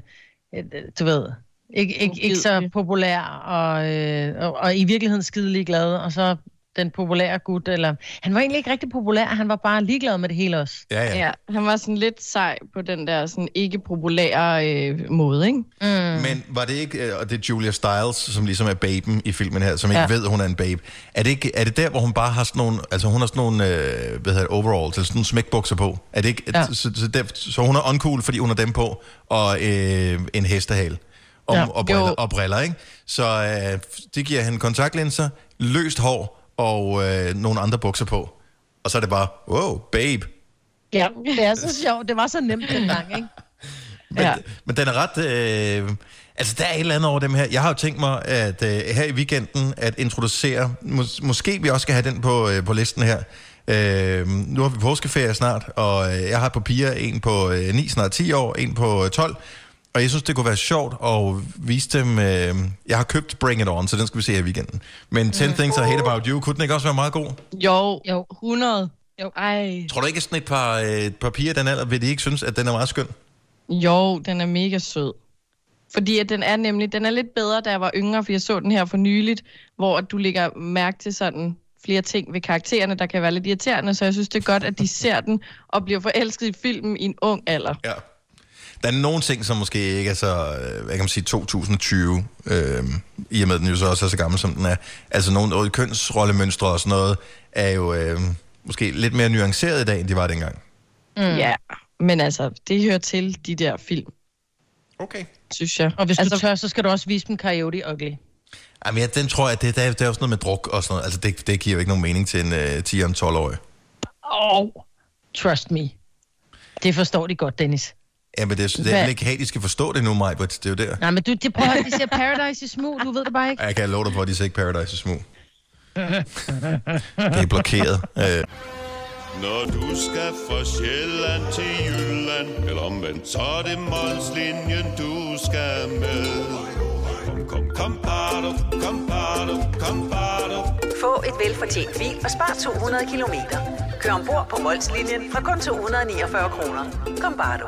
øh, du ved, ikke, ikke, ikke så populær, og, øh, og, og i virkeligheden skidelig glad, og så den populære gut, eller... Han var egentlig ikke rigtig populær, han var bare ligeglad med det hele også. Ja, ja. Ja, han var sådan lidt sej på den der sådan ikke populære øh, måde, ikke? Mm. Men var det ikke, øh, og det er Julia Stiles, som ligesom er baben i filmen her, som ikke Ja. ved, at hun er en babe. Er det, ikke, er det der, hvor hun bare har sådan nogle, altså hun har sådan nogle, øh, hvad hedder det, overalls, eller sådan nogle smækbukser på? Er det ikke, Ja. så, så, der, så hun er uncool, fordi hun har dem på, og øh, en hestehale. Og, Ja. ja. og, briller, Jo. og briller, ikke? Så øh, det giver hende kontaktlinser, løst hår og øh, nogle andre bukser på. Og så er det bare, wow, babe. Ja, det er så sjovt. Det var så nemt dengang, ikke? Men, ja. men den er ret... Øh, altså, der er et eller andet over dem her. Jeg har jo tænkt mig, at øh, her i weekenden, at introducere... Mås- måske vi også skal have den på, øh, på listen her. Øh, nu har vi påskeferie snart, og øh, jeg har par piger. En på øh, 9, snart 10 år, en på øh, 12. Og jeg synes, det kunne være sjovt at vise dem... Øh, jeg har købt Bring It On, så den skal vi se her i weekenden. Men 10 mm. Things I Hate About You, kunne den ikke også være meget god? Jo, jo. 100. Jo. Ej. Tror du ikke, at sådan et par, øh, et par piger i den alder, vil de ikke synes, at den er meget skøn? Jo, den er mega sød. Fordi at den er nemlig, den er lidt bedre, da jeg var yngre, for jeg så den her for nyligt, hvor du lægger mærke til sådan flere ting ved karaktererne, der kan være lidt irriterende, så jeg synes, det er godt, at de ser den og bliver forelsket i filmen i en ung alder. Ja. Der er nogle ting, som måske ikke er så, øh, hvad kan man sige, 2020, øh, i og med at den jo så også er så gammel, som den er. Altså nogle kønsrollemønstre og sådan noget, er jo øh, måske lidt mere nuanceret i dag, end de var dengang. Mm. Ja, men altså, det hører til de der film. Okay. Synes jeg. Og hvis altså, du tør, så skal du også vise dem Coyote Ugly. Jamen, ja, den tror jeg, det, der, er- der er jo sådan noget med druk og sådan noget. Altså, det, det giver jo ikke nogen mening til en øh, 10-12-årig. Oh, trust me. Det forstår de godt, Dennis. Jamen, det, er- det er ikke have, de skal forstå det nu, Maj, det er jo der. Nej, men du, det prøver, de ser Paradise i smug, du ved det bare ikke. Jeg kan love dig på, at de ser ikke Paradise i smug. Det er blokeret. Øh, Når du skal fra Sjælland til Jylland Eller omvendt, så er det Molslinjen, du skal med Kom, kom, kom, bado, kom, bado, kom, bado. Få et velfortjent bil og spar 200 kilometer. Kør ombord på Molslinjen fra kun 249 kroner. Kom bare du.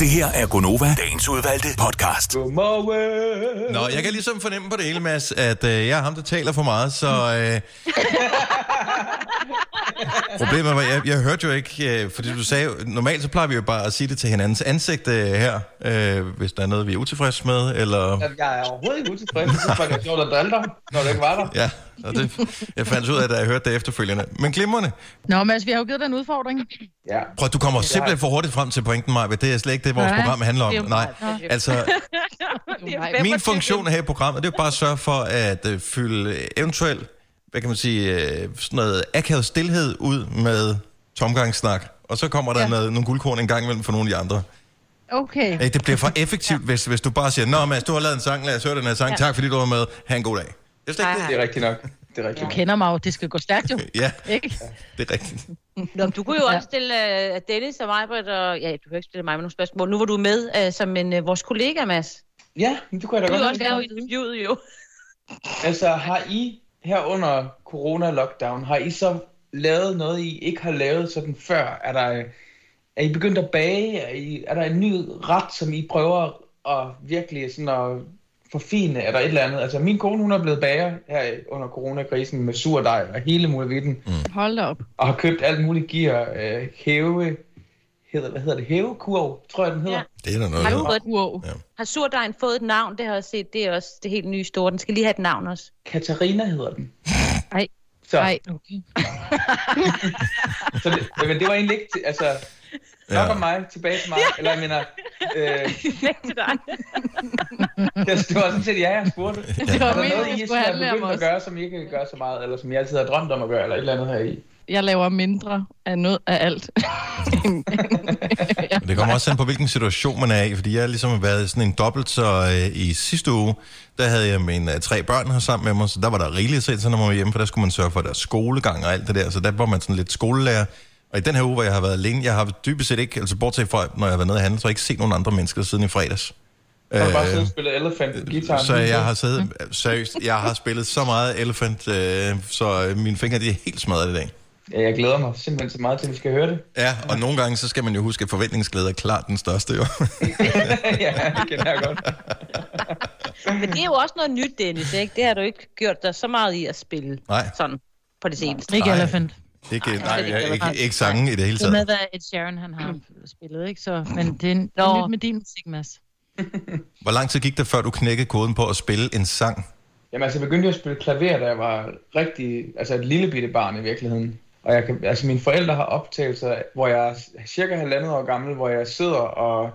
Det her er Gonova, dagens udvalgte podcast. Nå, jeg kan ligesom fornemme på det hele, Mads, at øh, jeg er ham, der taler for meget, så... Øh, problemet var, jeg, jeg hørte jo ikke, øh, fordi du sagde, normalt så plejer vi jo bare at sige det til hinandens ansigt øh, her, øh, hvis der er noget, vi er utilfredse med, eller... Jamen, jeg er overhovedet ikke utilfreds. Synes bare, det er sjovt at drille dig, når du ikke var der. Ja, og det, jeg fandt ud af, da jeg hørte det efterfølgende. Men glimrende. Nå, Mads, vi har jo givet dig en udfordring. Ja. Prøv, du kommer simpelthen for hurtigt frem til pointen, Maja. Det er slet ikke det, vores Nej, program handler om. det Nej, altså, min funktion her i programmet, det er jo bare at sørge for at øh, fylde eventuelt, hvad kan man sige, øh, sådan noget akavet stillhed ud med tomgangssnak. Og så kommer der ja. noget, nogle guldkorn en gang imellem for nogle af de andre. Okay. Ikke? Det bliver for effektivt, ja. hvis, hvis du bare siger, Nå Mads, du har lavet en sang, lad os høre den her sang. Ja. Ja. Tak fordi du var med. Ha' en god dag. Det er slet ikke det. Det er rigtigt nok. Det er rigtigt. Du kender mig jo, det skal gå stærkt jo. Ja, Ikke? det er rigtigt. Nå, du kunne jo også stille uh, Dennis og mig, Britt, og ja, du kan ikke stille mig med nogle spørgsmål. Nu var du med uh, som en uh, vores kollega, Mads. Ja, men det kunne jeg da Du godt er også i interviewet jo. Altså, har I her under corona-lockdown, har I så lavet noget, I ikke har lavet sådan før? Er der, er I begyndt at bage? Er, I, er der en ny ret, som I prøver at virkelig sådan at forfine? Er der et eller andet? Altså, min kone, hun er blevet bager her under coronakrisen med surdej og hele muligheden. Mm. Hold op. Og har købt alt muligt gear. Øh, hæve, hedder, hvad hedder det? Hævekurv, tror jeg, den hedder. Ja. Det er der noget Har, du fået et, wow. har surdejen fået et navn? Det har jeg set. Det er også det helt nye store. Den skal lige have et navn også. Katarina hedder den. Ej. Så, Ej, okay. så det, men det var egentlig ikke... Altså, nok Ja. om mig, tilbage til mig. Eller jeg mener... Øh, Væk til dig. det, det var sådan set ja, jeg spurgte. Det var er meningen, noget, I skulle handle om begyndt at os. gøre, som I ikke gør så meget, eller som I altid har drømt om at gøre, eller et eller andet her i? Jeg laver mindre af noget af alt. Men det kommer også an på, hvilken situation man er i, fordi jeg har ligesom været sådan en dobbelt, så øh, i sidste uge, der havde jeg mine øh, tre børn her sammen med mig, så der var der rigeligt set, så når man var hjemme, for der skulle man sørge for deres skolegang og alt det der, så der var man sådan lidt skolelærer. Og i den her uge, hvor jeg har været alene, jeg har dybest set ikke, altså bortset fra, når jeg har været nede og handle, så har jeg ikke set nogen andre mennesker siden i fredags. Har du bare Øh, siddet og spillet Elephant på guitaren? så jeg har siddet, seriøst, jeg har spillet så meget Elephant, øh, så øh, mine fingre de er helt smadret i dag. Ja, jeg glæder mig simpelthen så meget til, at vi skal høre det. Ja, og nogle gange, så skal man jo huske, at forventningsglæde er klart den største, jo. ja, det kender jeg godt. Men det er jo også noget nyt, Dennis, ikke? Det har du ikke gjort dig så meget i at spille Nej. sådan på det seneste. Ikke. Elephant. Ikke, det nej, er ikke jeg, ikke, relevant. ikke sange i det hele Det er med, taget. hvad Ed Sheeran han har spillet, ikke? Så, men det er, det Nå. er nyt med din musik, Mads. Hvor lang tid gik det, før du knækkede koden på at spille en sang? Jamen altså, jeg begyndte at spille klaver, da jeg var rigtig, altså et lille bitte barn i virkeligheden. Og jeg kan, altså mine forældre har optagelser, hvor jeg er cirka halvandet år gammel, hvor jeg sidder og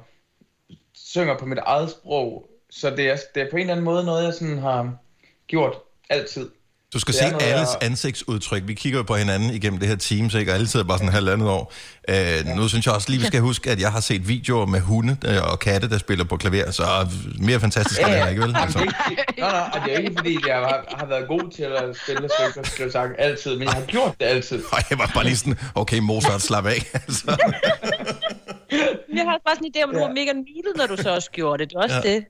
synger på mit eget sprog. Så det er, det er på en eller anden måde noget, jeg sådan har gjort altid. Du skal Det er se noget, alles jeg- ansigtsudtryk. Vi kigger jo på hinanden igennem det her Teams, ikke? og alle sidder bare sådan halvandet år. Øh, ja. Nu synes jeg også lige, vi skal huske, at jeg har set videoer med hunde øh, og katte, der spiller på klaver, så mere fantastisk er det ikke, vel? Jamen, Altså. det er ikke, nej, nej, og det er ikke fordi, jeg har, har været god til at spille stykker og skrive sang altid, men jeg har gjort det altid. Og jeg var bare lige sådan, okay, Mozart, slap af. altså. Jeg har bare sådan en idé om, at du var mega nuttet, når du så også gjorde det. Det er også Ja. ja. det.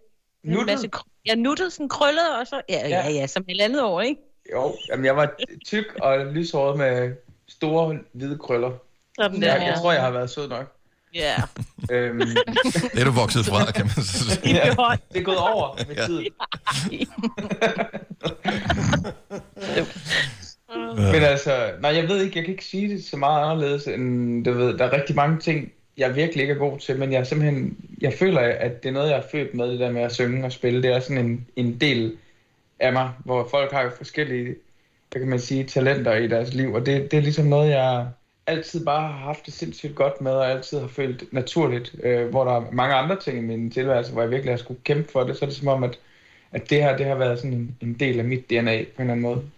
Nuttet? ja, nuttet, sådan krøllet, og så... Ja, ja, Ja. ja, som halvandet år, ikke? Jo, jamen jeg var tyk og lyshåret med store hvide krøller. Sådan Jeg, der, jeg ja. tror, jeg har været sød nok. Ja. Øhm, Det er du vokset fra, kan man så sige. ja, det er gået over med Ja. tiden. Men altså, nej, jeg ved ikke, jeg kan ikke sige det så meget anderledes, end du ved, der er rigtig mange ting, jeg virkelig ikke er god til, men jeg er simpelthen, jeg føler, at det er noget, jeg er født med, det der med at synge og spille. Det er sådan en, en del af mig, hvor folk har jo forskellige, hvad kan man sige, talenter i deres liv, og det, det er ligesom noget, jeg altid bare har haft det sindssygt godt med, og altid har følt naturligt, øh, hvor der er mange andre ting i min tilværelse, hvor jeg virkelig har skulle kæmpe for det, så er det som om, at, at det her, det har været sådan en, en del af mit DNA på en eller anden måde.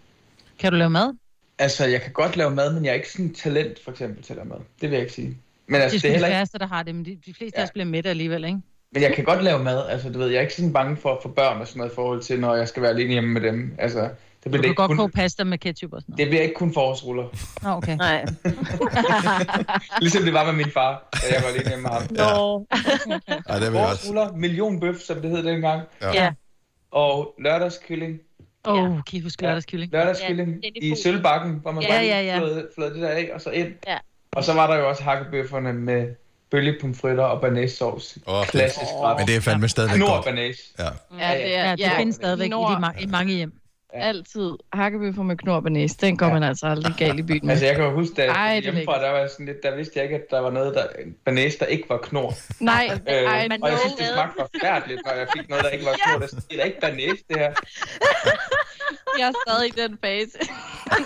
Kan du lave mad? Altså, jeg kan godt lave mad, men jeg er ikke sådan en talent, for eksempel, til at lave mad. Det vil jeg ikke sige. Men Altså, altså, det det er er heller ikke... færreste, der har det, men de, de fleste ja. af os bliver mætte alligevel, ikke? Men jeg kan godt lave mad, altså du ved, jeg er ikke sådan bange for at få børn og sådan noget i forhold til, når jeg skal være alene hjemme med dem. Altså, det Du bliver kan ikke godt kun, koge pasta med ketchup og sådan noget. det bliver ikke kun forårsruller. Nå, okay. Nej. Ligesom det var med min far, da jeg var alene hjemme med ham. Ja. Ej, det vil jeg også. Forårsruller, millionbøf, som det hed dengang. Ja. Ja. Og lørdagskylling. Åh, oh, kan I huske lørdagskylling? Lørdagskylling Ja, i sølvbakken, hvor man Ja, bare ja, ja. flåede, flåede det der af, og så ind. Ja. Og så var der jo også hakkebøfferne med bølgepomfritter og. Åh, det- Klassisk ret. Men det er fandme stadigvæk Knor godt. banæs. Ja. Ja, det er, Ja, det findes stadigvæk i, de ma- i mange hjem. Altid hakkebøffer med knor og næse. Den går man altså aldrig galt i byen med. Altså, jeg kan jo huske, da jeg det hjemmefra, der var sådan lidt, der vidste jeg ikke, at der var noget, der, banæs, der ikke var knor. Nej, Øh, ej, og jeg synes, det smagte forfærdeligt, når jeg fik noget, der ikke var knor. Der er ikke banæs, det her. jeg er stadig i den fase.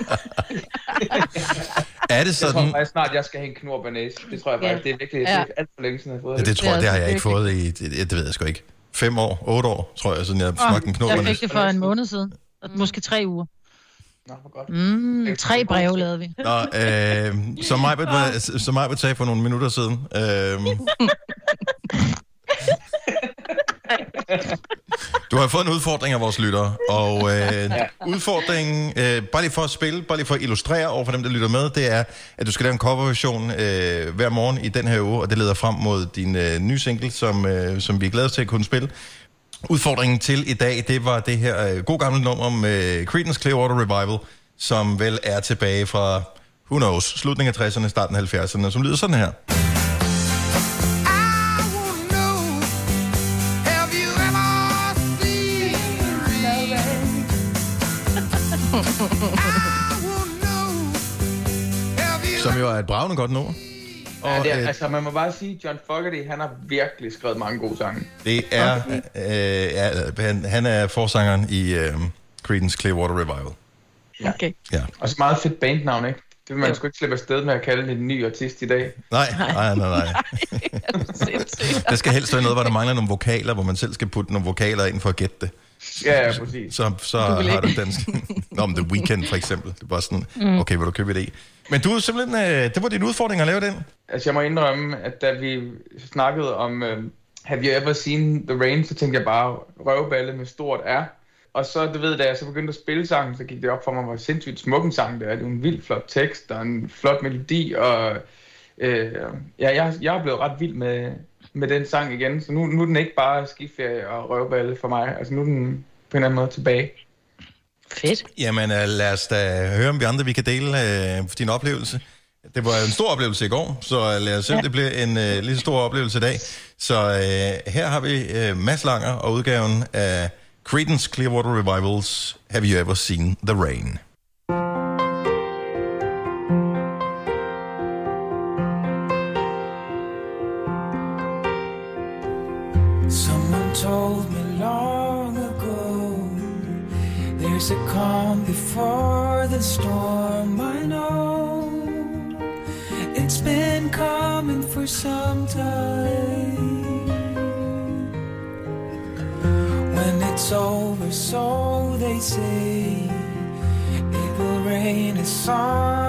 Er det Jeg tror sådan... faktisk snart, jeg skal have en knor banæs. Det tror jeg faktisk, det er virkelig det Ja. alt for længe siden, jeg har fået Ja, det tror jeg, Det det har jeg altså ikke fået i... Det, det ved jeg sgu ikke. Fem år, otte år, tror jeg, siden jeg smagte en Jeg knop. fik det for en måned siden. Og Måske tre uger. Nå, hvor godt. Mm, tre breve lavede vi. Nå, øh, som mig som mig sagde for nogle minutter siden. Øh, du har fået en udfordring af vores lyttere, og øh, udfordringen, øh, bare lige for at spille, bare lige for at illustrere over for dem, der lytter med, det er, at du skal lave en coverversion øh, hver morgen i den her uge, og det leder frem mod din øh, nye single, som, øh, som vi er glade til at kunne spille. Udfordringen til i dag, det var det her øh, god gamle nummer med Creedence Clearwater Revival, som vel er tilbage fra, who knows, slutningen af 60'erne, starten af 70'erne, som lyder sådan her. Som jo er et bravende godt nummer. Ja, Og det er, øh, altså, man må bare sige, John Fogerty, han har virkelig skrevet mange gode sange. det er, øh, ja, han, han er forsangeren i øh, Creedence Clearwater Revival. Okay. Ja. Og så meget fedt bandnavn, ikke? Det vil man sgu ikke slippe afsted med at kalde en ny artist i dag. Nej, nej, nej, nej. Det skal helst være noget, hvor der mangler nogle vokaler, hvor man selv skal putte nogle vokaler ind for at gætte det. Ja, ja, præcis. Så, så Du har du dansk. Nå, men The Weeknd for eksempel. Det var sådan, Mm. okay, vil du købe det? Men du er simpelthen, øh, det var din udfordring at lave den. Altså, jeg må indrømme, at da vi snakkede om uh, Have You Ever Seen The Rain, så tænkte jeg bare røvballe med stort R. Og så, du ved, da jeg så begyndte at spille sangen, så gik det op for mig, hvor sindssygt smuk en sang det er. Det er en vild flot tekst, og en flot melodi, og øh, ja, jeg, jeg er blevet ret vild med, med den sang igen. Så nu, nu er den ikke bare skiferie og røvballe for mig. Altså, nu er den på en eller anden måde tilbage. Fedt. Jamen, øh, lad os da høre, om vi andre vi kan dele øh, din oplevelse. Det var en stor oplevelse i går, så lad os se, om Ja. det bliver en øh, lige så stor oplevelse i dag. Så øh, her har vi øh, Mads Langer og udgaven af Creedence Clearwater Revivals Have You Ever Seen The Rain? Say It will rain a sunny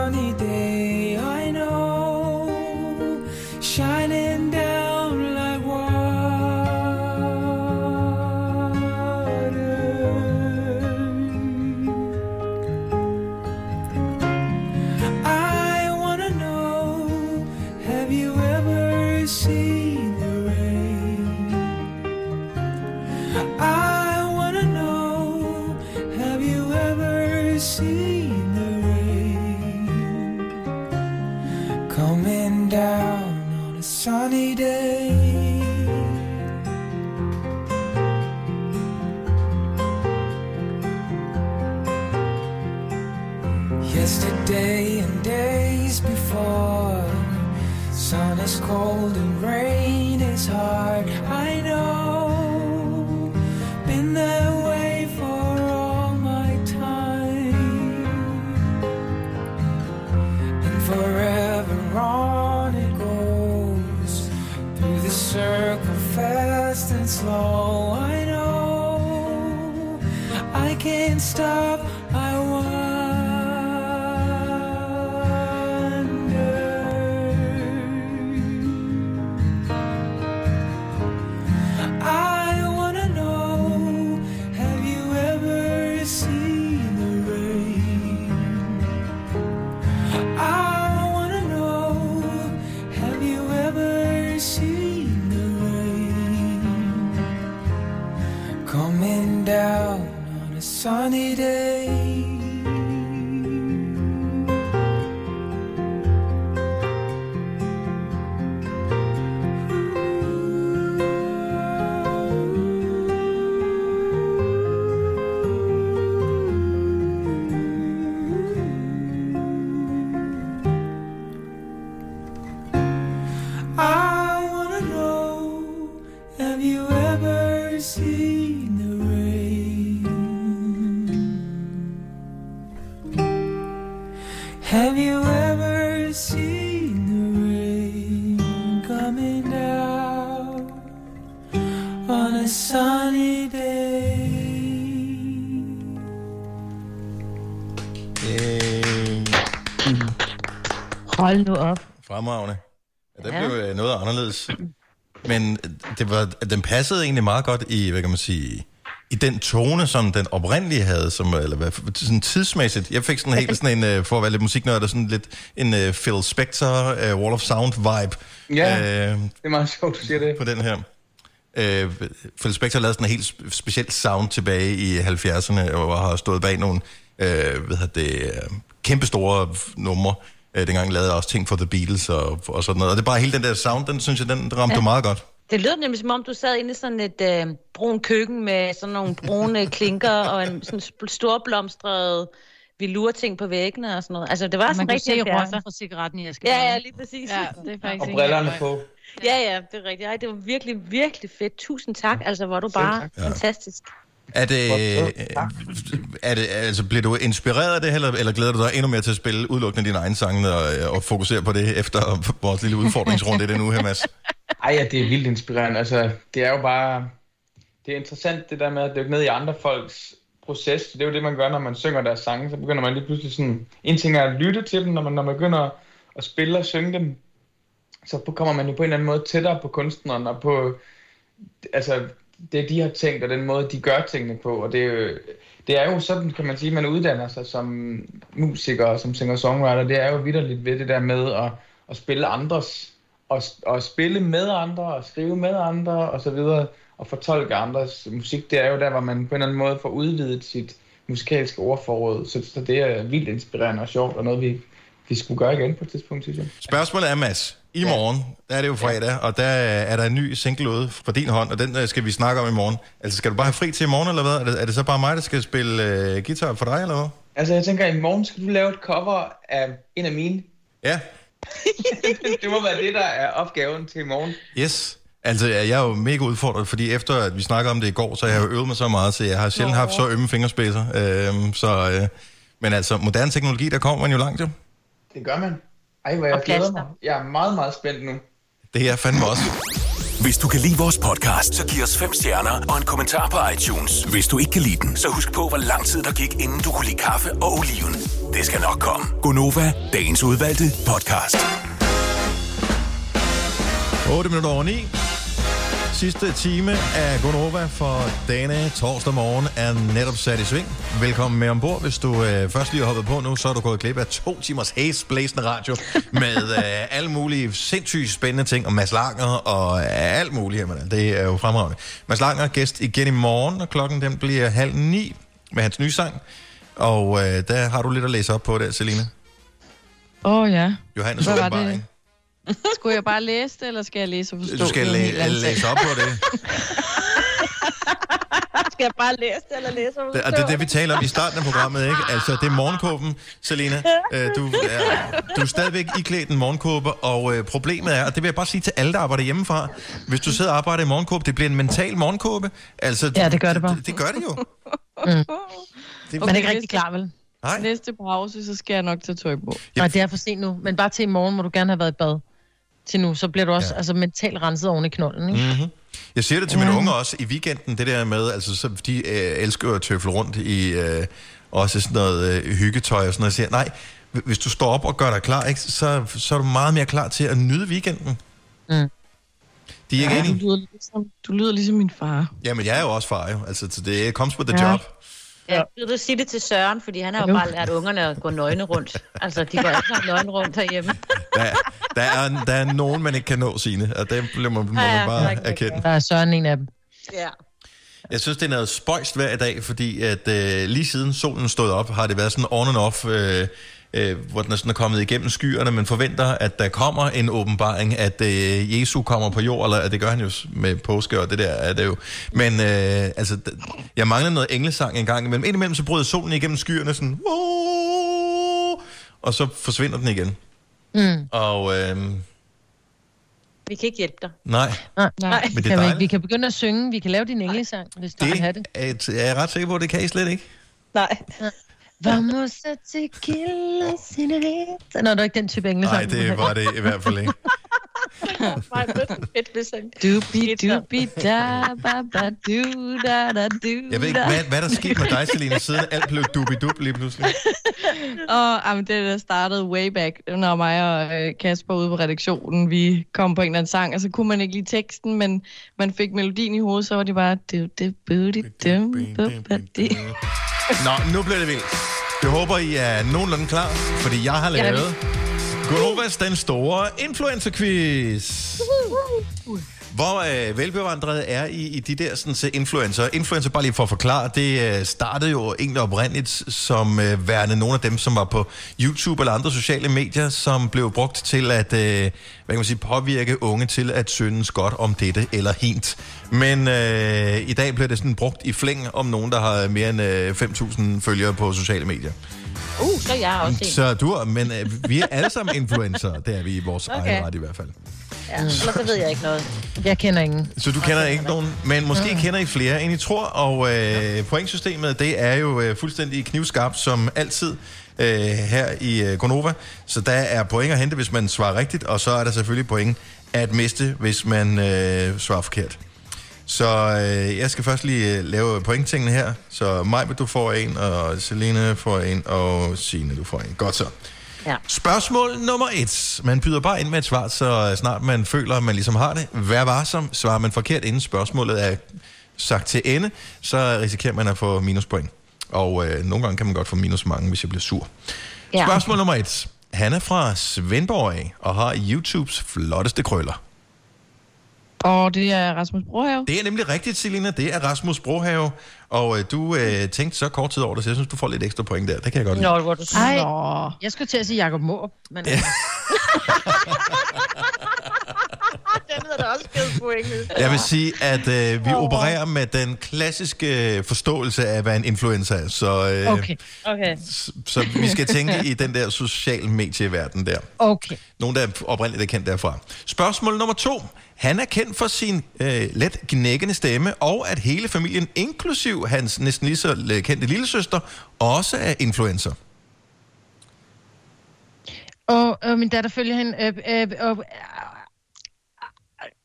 det var, den passede egentlig meget godt i, hvad kan man sige, i den tone, som den oprindelige havde, som, eller hvad, sådan tidsmæssigt. Jeg fik sådan helt sådan en, øh, for at være lidt musiknørd, sådan lidt en uh, Phil Spector, uh, Wall of Sound vibe. Ja, øh, det er meget sjovt, du siger det. På den her. Øh, Phil Spector lavede sådan en helt sp- speciel sound tilbage i 70'erne, og har stået bag nogle øh, hvad det, kæmpe store numre. Øh, dengang lavede jeg også ting for The Beatles og, og sådan noget. Og det er bare hele den der sound, den synes jeg, den ramte. Ja. meget godt. Det lød nemlig som om, du sad inde i sådan et øh, brun køkken med sådan nogle brune klinker og en sådan storblomstret velurting på væggene og sådan noget. Altså, det var Man sådan kunne rigtig se 70'er. røgen fra cigaretten i æsken. Ja, ja, lige præcis. Ja, det er faktisk Og brillerne på. Ja, ja, det er rigtigt. Ej, det var virkelig, virkelig fedt. Tusind tak. Altså, hvor er du bare Ja. fantastisk. Er det, øh, er det, altså, bliver du inspireret af det, eller, eller glæder du dig endnu mere til at spille udelukkende dine egne sange og, øh, og fokusere på det efter vores lille udfordringsrunde i den uge her, Mads? Ej, ja, det er vildt inspirerende. Altså, det er jo bare... Det er interessant, det der med at dykke ned i andre folks proces. Det er jo det, man gør, når man synger deres sange. Så begynder man lige pludselig sådan... En ting er at lytte til dem, når man, når man begynder at spille og synge dem. Så kommer man jo på en eller anden måde tættere på kunstneren og på... Altså, det de har tænkt, og den måde, de gør tingene på. Og det er jo, det er jo sådan, kan man sige, man uddanner sig som musiker og som singer-songwriter. Det er jo vidderligt ved det der med at, at spille andres, og, og spille med andre, og skrive med andre, og så videre, og fortolke andres musik. Det er jo der, hvor man på en eller anden måde får udvidet sit musikalske ordforråd. Så, så det er vildt inspirerende og sjovt, og noget, vi, vi skulle gøre igen på et tidspunkt, synes jeg. Spørgsmålet er, Mads, i morgen, der er det jo fredag, og der er der en ny single ude fra din hånd, og den øh, skal vi snakke om i morgen. Altså, skal du bare have fri til i morgen, eller hvad? Er det, er det så bare mig, der skal spille øh, guitar for dig, eller hvad? Altså, jeg tænker, at i morgen skal du lave et cover af en af mine. Ja. Det må være det, der er opgaven til i morgen. Yes. Altså, jeg er jo mega udfordret, fordi efter at vi snakkede om det i går, så har jeg jo øvet mig så meget, så jeg har sjældent haft så ømme fingerspidser. Øhm, så, øh, men altså, moderne teknologi, der kommer man jo langt jo. Det gør man. Ej, hvor jeg glæder mig. Jeg er meget, meget spændt nu. Det er jeg fandme også. Hvis du kan lide vores podcast, så giv os fem stjerner og en kommentar på iTunes. Hvis du ikke kan lide den, så husk på, hvor lang tid der gik, inden du kunne lide kaffe og oliven. Det skal nok komme. Gonova, dagens udvalgte podcast. 8 minutter over 9. Sidste time af Gonova for denne torsdag morgen er netop sat i sving. Velkommen med ombord. Hvis du øh, først lige har hoppet på nu, så er du gået glip af to timers haze blæsende radio med øh, alle mulige sindssygt spændende ting om Mads Langer og øh, alt muligt. Jamen, det er jo fremragende. Mads Langer er gæst igen i morgen, og klokken den bliver halv ni med hans nye sang. Og øh, der har du lidt at læse op på der, Selina. Åh oh, ja. Johannes Hvad var det? Skulle jeg bare læse det, eller skal jeg læse og forstå Du skal læ- sag. læse op på det. Skal jeg bare læse det, eller læse og Det, og det er det, vi taler om i starten af programmet, ikke? Altså, det er morgenkåben, Selina. Øh, du, er, du er stadigvæk iklædt en morgenkåbe, og øh, problemet er, og det vil jeg bare sige til alle, der arbejder hjemmefra, hvis du sidder og arbejder i morgenkåbe, det bliver en mental morgenkåbe. Altså, Ja, det gør det bare. Det, det gør det jo. Mm. Det, Man er ikke rigtig klar, vel? Nej. Næste pause, så skal jeg nok tage tøj på. Nej, det er for sent nu. Men bare til i morgen må du gerne have været i bad. Til nu, så bliver du også ja. altså, mentalt renset oven i knolden, ikke? Mm-hmm. Jeg siger det til mine Ja. unge også i weekenden, det der med, altså så, de øh, elsker at tøfle rundt i øh, også sådan noget øh, hyggetøj og sådan noget. Jeg siger, nej, hv- hvis du står op og gør dig klar, ikke, så, så er du meget mere klar til at nyde weekenden. Mm. De er ikke Ja, du, lyder ligesom, du lyder ligesom min far. Jamen, jeg er jo også far, jo. Altså, så det comes with the Ja. job. Ja, vil du sige det til Søren, fordi han har jo Jo. bare lært ungerne at gå nøgne rundt. Altså, de går alle sammen nøgne rundt herhjemme. Der, der, er, der er nogen, man ikke kan nå sine, og det må, må Ja, man bare rigtigt. erkende. Der er Søren en af dem. Ja. Jeg synes, det er noget spøjst hver dag, fordi at øh, lige siden solen stod op, har det været sådan on and off, øh, øh, hvor den er sådan er kommet igennem skyerne, men forventer, at der kommer en åbenbaring, at øh, Jesus kommer på jord, eller at det gør han jo med påske, og det der er det jo. Men øh, altså, d- jeg mangler noget englesang en gang imellem. Indimellem så bryder solen igennem skyerne sådan, og så forsvinder den igen. Mm. Og øh, Vi kan ikke hjælpe dig. nej, Nej, nej. Men det er kan vi, dejligt. vi kan begynde at synge. Vi kan lave din englesang, hvis du vil have det. er, er jeg ret sikker på, at det kan I slet ikke. Nej. Vamos a tequila sin Nå, det er ikke den type englesang. Nej, det var det i hvert fald ikke. Fedt, hvis han... Dubi, dubi, da, ba, ba, du, da, da, du, Jeg ved ikke, hvad, hvad der skete med dig, Selina, siden alt blev dubidub lige pludselig. Og jamen, det der startede way back, når mig og øh, Kasper ude på redaktionen, vi kom på en eller anden sang, og så kunne man ikke lide teksten, men man fik melodien i hovedet, så var det bare... Du, du, booty, dum. Nå, nu bliver det vildt. Jeg håber, I er nogenlunde klar, fordi jeg har lavet Gunovas den store influencer-quiz. Hvor øh, velbevandret er I i de der sådan, så influencer? Influencer, bare lige for at forklare, det øh, startede jo egentlig oprindeligt som øh, værende nogle af dem, som var på YouTube eller andre sociale medier, som blev brugt til at øh, hvad kan man sige, påvirke unge til at synes godt om dette eller hint. Men øh, i dag bliver det sådan brugt i flæng om nogen, der har mere end øh, 5.000 følgere på sociale medier. Uh, så er jeg også en. Så du er, men øh, vi er alle sammen influencer, det er vi i vores okay. Okay. egen ret i hvert fald. Ja, ellers så ved jeg ikke noget. Jeg kender ingen. Så du kender ikke nogen, men måske kender I flere, end I tror, og øh, pointsystemet, det er jo øh, fuldstændig knivskarpt, som altid øh, her i øh, Gonova. Så der er point at hente, hvis man svarer rigtigt, og så er der selvfølgelig point at miste, hvis man øh, svarer forkert. Så øh, jeg skal først lige øh, lave pointtingene her. Så Majbe, du får en, og Selene får en, og Signe, du får en. Godt så. Ja. Spørgsmål nummer et. Man byder bare ind med et svar, så snart man føler, at man ligesom har det. Vær varsom. Svarer man forkert, inden spørgsmålet er sagt til ende, så risikerer man at få minuspoint. Og øh, nogle gange kan man godt få minus mange, hvis jeg bliver sur. Ja. Spørgsmål nummer et. Han er fra Svendborg og har YouTubes flotteste krøller. Og det er Rasmus Brohave. Det er nemlig rigtigt, Selina. Det er Rasmus Brohave. Og øh, du øh, tænkte så kort tid over det, så jeg synes, du får lidt ekstra point der. Det kan jeg godt lide. hvor du Ej, jeg skulle til at sige Jacob Måb, men... Ja. Den havde da også givet point. Jeg vil sige, at øh, vi opererer med den klassiske øh, forståelse af, hvad en influencer er. Så, øh, Okay. Okay. så, så vi skal tænke i den der social medieverden der. Okay. Nogen, der oprindeligt er kendt derfra. Spørgsmål nummer to. Han er kendt for sin øh, let gnækkende stemme, og at hele familien, inklusiv hans næsten lige så øh, kendte lillesøster, også er influencer. Og øh, min datter følger hende... Øh, øh, øh,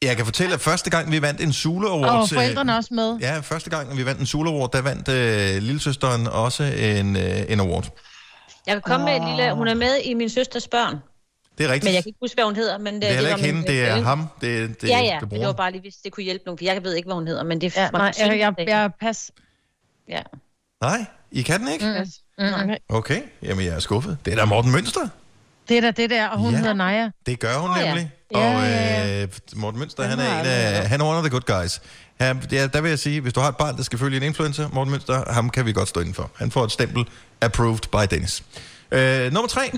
Jeg kan fortælle, at første gang, vi vandt en Zulu og Awards... øh, forældrene er også med. Ja, første gang, vi vandt en Zulu Award, der vandt øh, lillesøsteren også en, øh, en award. Jeg kan komme med et lille... Hun er med i min søsters børn. Det er rigtigt. Men jeg kan ikke huske, hvad hun hedder. Men det, det er heller ikke min- hende, det er ham, det, det, ja, ja, det det var bare lige, hvis det kunne hjælpe nogen. For jeg ved ikke, hvad hun hedder, men det Ja, var nej, jeg, jeg, jeg, pas. Ja. Nej, I kan den ikke? Mm. Mm. Okay, jamen jeg er skuffet. Det er da Morten Mønster. Det er da det der, og hun Ja. hedder Naja. Det gør hun ja. nemlig. Ja, Og øh, Morten Mønster, han er en af, han er one of the good guys. Ja, der vil jeg sige, hvis du har et barn, der skal følge en influencer, Morten Mønster, ham kan vi godt stå indenfor. Han får et stempel approved by Dennis. Øh, nummer tre.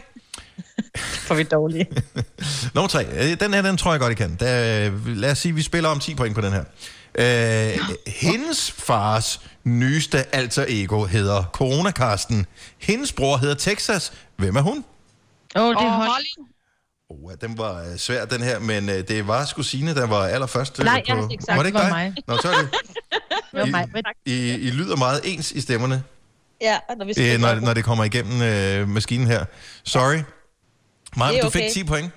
For vi dårlige. Nummer tre. Øh, Den her, den tror jeg godt, I kan. Der, lad os sige, vi spiller om 10 point på den her. Øh, hendes fars nyeste alter ego hedder Corona Karsten. Hendes bror hedder Texas. Hvem er hun? Åh, oh, det er Holly. Oh, den var øh, svær, den her, men øh, det var sgu Signe, der var allerførst øh, Nej, jeg på... har ikke sagt, var det ikke det dig? var mig. Nå, så er det. Det var mig. Men- I, I lyder meget ens i stemmerne, Ja, når vi øh, når, når det kommer igennem øh, maskinen her. Sorry. Maja, Det er du fik okay. 10 point.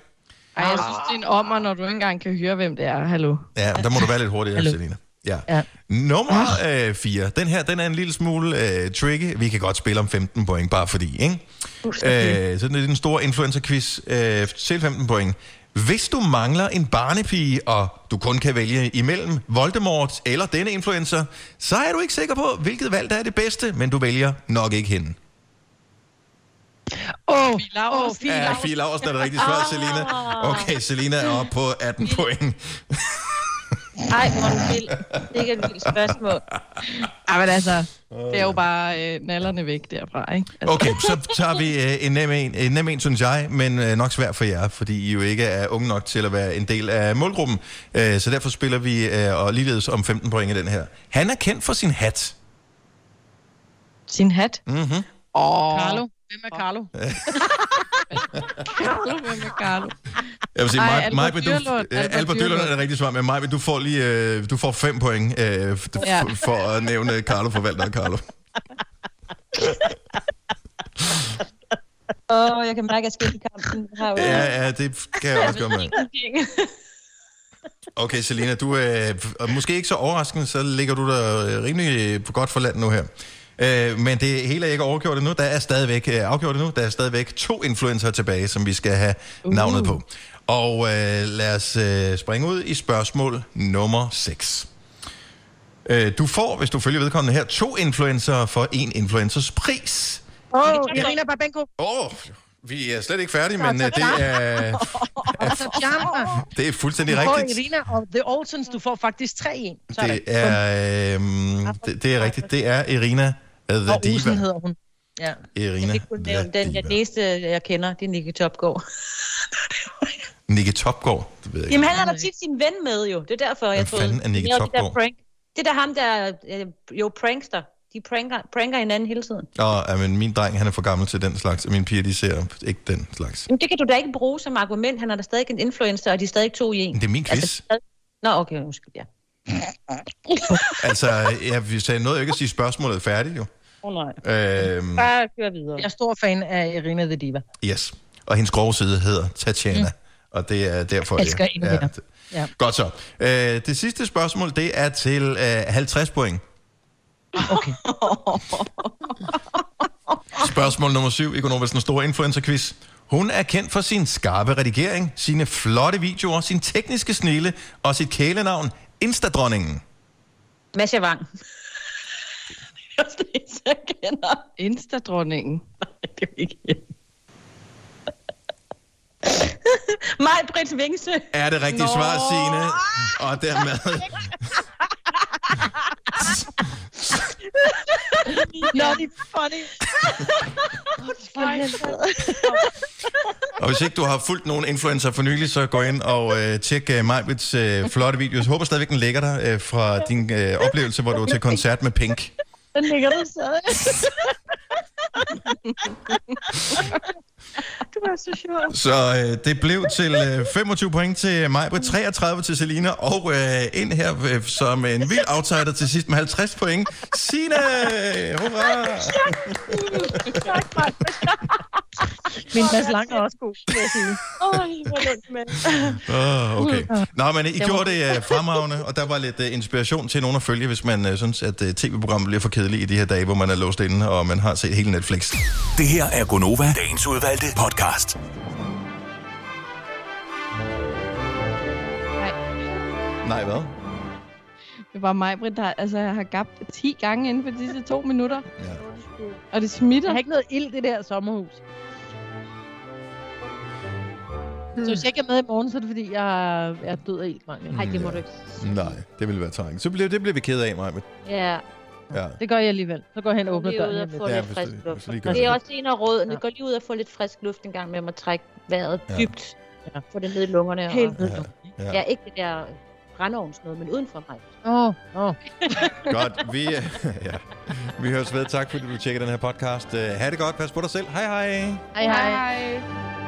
Ej, jeg synes, det er en ommer, når du ikke engang kan høre, hvem det er. Hallo. Ja, der må du være lidt hurtigere. Selina. Ja. Ja. Nummer 4. Den her, den er en lille smule øh, tricky. Vi kan godt spille om 15 point, bare fordi, ikke? Øh, så det er den store influencer-quiz øh, til 15 point. Hvis du mangler en barnepige, og du kun kan vælge imellem Voldemort eller denne influencer, så er du ikke sikker på, hvilket valg der er det bedste, men du vælger nok ikke hende. Åh, oh, oh, Ja, Fie Laursen er det rigtige svar, Selina. Okay, Selina er oppe på 18 point. Ej, hvor du vild. Det er ikke et vildt spørgsmål. Ej, men altså, det er jo bare øh, nallerne væk derfra, ikke? Altså. Okay, så tager vi øh, en nem en, en nem en, synes jeg, men øh, nok svært for jer, fordi I jo ikke er unge nok til at være en del af målgruppen. Øh, så derfor spiller vi, øh, og ligeledes om 15 point i den her. Han er kendt for sin hat. Sin hat? Mm-hmm. Åh. Carlo. Hvem er Carlo? Carlo, hvem er Carlo? Jeg vil sige, Ej, Maj, Albert Maj, du, Dyrlund. øh, Albert Albert Dyrlund er det rigtige svar, men Maj, du får lige øh, du får fem point øh, f- Ja. for at nævne Carlo forvalter Carlo. Åh, oh, jeg kan mærke, at jeg skal i kampen. Jo- Ja, ja, det kan jeg også godt med. Okay, Selina, du er øh, måske ikke så overraskende, så ligger du der øh, rimelig godt for land nu her. Øh, men det hele er ikke overgjort endnu. Der er stadigvæk øh, afgjort endnu. Der er stadigvæk to influencer tilbage, som vi skal have uh. navnet på. Og øh, lad os øh, springe ud i spørgsmål nummer 6. Øh, du får, hvis du følger vedkommende her, to influencer for en influencers pris. Åh, oh, Irina Babenko. Åh, oh, vi er slet ikke færdige, men øh, det er, Altså, det er fuldstændig rigtigt. Irina og The Olsens, du får faktisk tre i. Det er, øhm, det, det er rigtigt. Det er Irina uh, The Og Diva. hedder hun. Ja. Irina kunne nævne den. Den næste, jeg kender, det er Nicky Topgaard. Nicky Topgaard. Det ved jeg ikke. Jamen, han har da tit sin ven med jo. Det er derfor, jeg Hvem troede... fanden er Nicky Det jo det der Topgaard? Prank. Det er der ham, der øh, jo prankster. De pranker, pranker hinanden hele tiden. Og, ja, men min dreng, han er for gammel til den slags, og mine piger, de ser ikke den slags. Men det kan du da ikke bruge som argument. Han er da stadig en influencer, og de er stadig to i en. Det er min quiz. Altså, Nå, okay, undskyld, ja. Altså, jeg vi sagde noget ikke at sige spørgsmålet er færdigt, jo. Åh oh, nej. Øhm, Bare kør videre. Jeg er stor fan af Irina The Diva. yes. Og hendes grove side hedder Tatjana. Mm. Og det er derfor, Jeg elsker mere. Ja. Godt så. Øh, det sidste spørgsmål, det er til øh, 50 point. Okay. Spørgsmål nummer syv, Ikonomas den store influencer-quiz. Hun er kendt for sin skarpe redigering, sine flotte videoer, sin tekniske snille og sit kælenavn Instadronningen. Masha Wang. Jeg er det jeg kender. Instadronningen. Nej, det er ikke Maj Brits Vingsø. Er det rigtige Nå. svar, Signe? Og dermed... Er funny. Og hvis ikke du har fulgt nogen influencer for nylig, så gå ind og øh, tjek øh, Majbets øh, flotte video. Jeg håber stadigvæk, den ligger der øh, fra din øh, oplevelse, hvor du var til koncert med Pink. Den ligger der stadig. Var så sjov. Så øh, det blev til øh, 25 point til Majbrit, 33 til Selina, og øh, ind her øh, som en vild outsider til sidst med 50 point. Signe! Hurra! Min Mads Lang er også god, vil jeg sige. Oj, hvor nemt, mand. Oh, okay. Nå, men I gjorde det uh, fremragende, og der var lidt uh, inspiration til nogen at følge, hvis man uh, synes, at uh, tv-programmet bliver for kedeligt i de her dage, hvor man er låst inde, og man har set hele Netflix. Det her er Gonova, dagens udvalgte podcast. Nej, hvad? Det var mig, Britt, der altså, jeg har gabt 10 gange inden for disse to minutter. Ja. Og det smitter. Jeg har ikke noget ild, det der sommerhus. Så hvis jeg ikke er med i morgen, så er det fordi, jeg er død af iltmangel. Nej, det må du ikke. Nej, det ville være træng. Så bliver, det bliver vi ked af, Maja. Ja. Ja. Det gør jeg alligevel. Så går jeg hen og åbner Lige ud døren. og få lidt. hvis frisk du- luft. gør Det er det. også en af rådene. Gå lige ud og få lidt frisk luft en gang med at trække vejret Ja. dybt. Ja. Få det ned i lungerne. Helt ned i og... lungerne. Ja. Ja, ikke det der brændeovns noget, men udenfor mig. Åh, oh, oh. Godt, vi, ja. vi høres ved. Tak fordi du tjekker den her podcast. Uh, ha' det godt, pas på dig selv. Hej hej. Hej, hej. hej.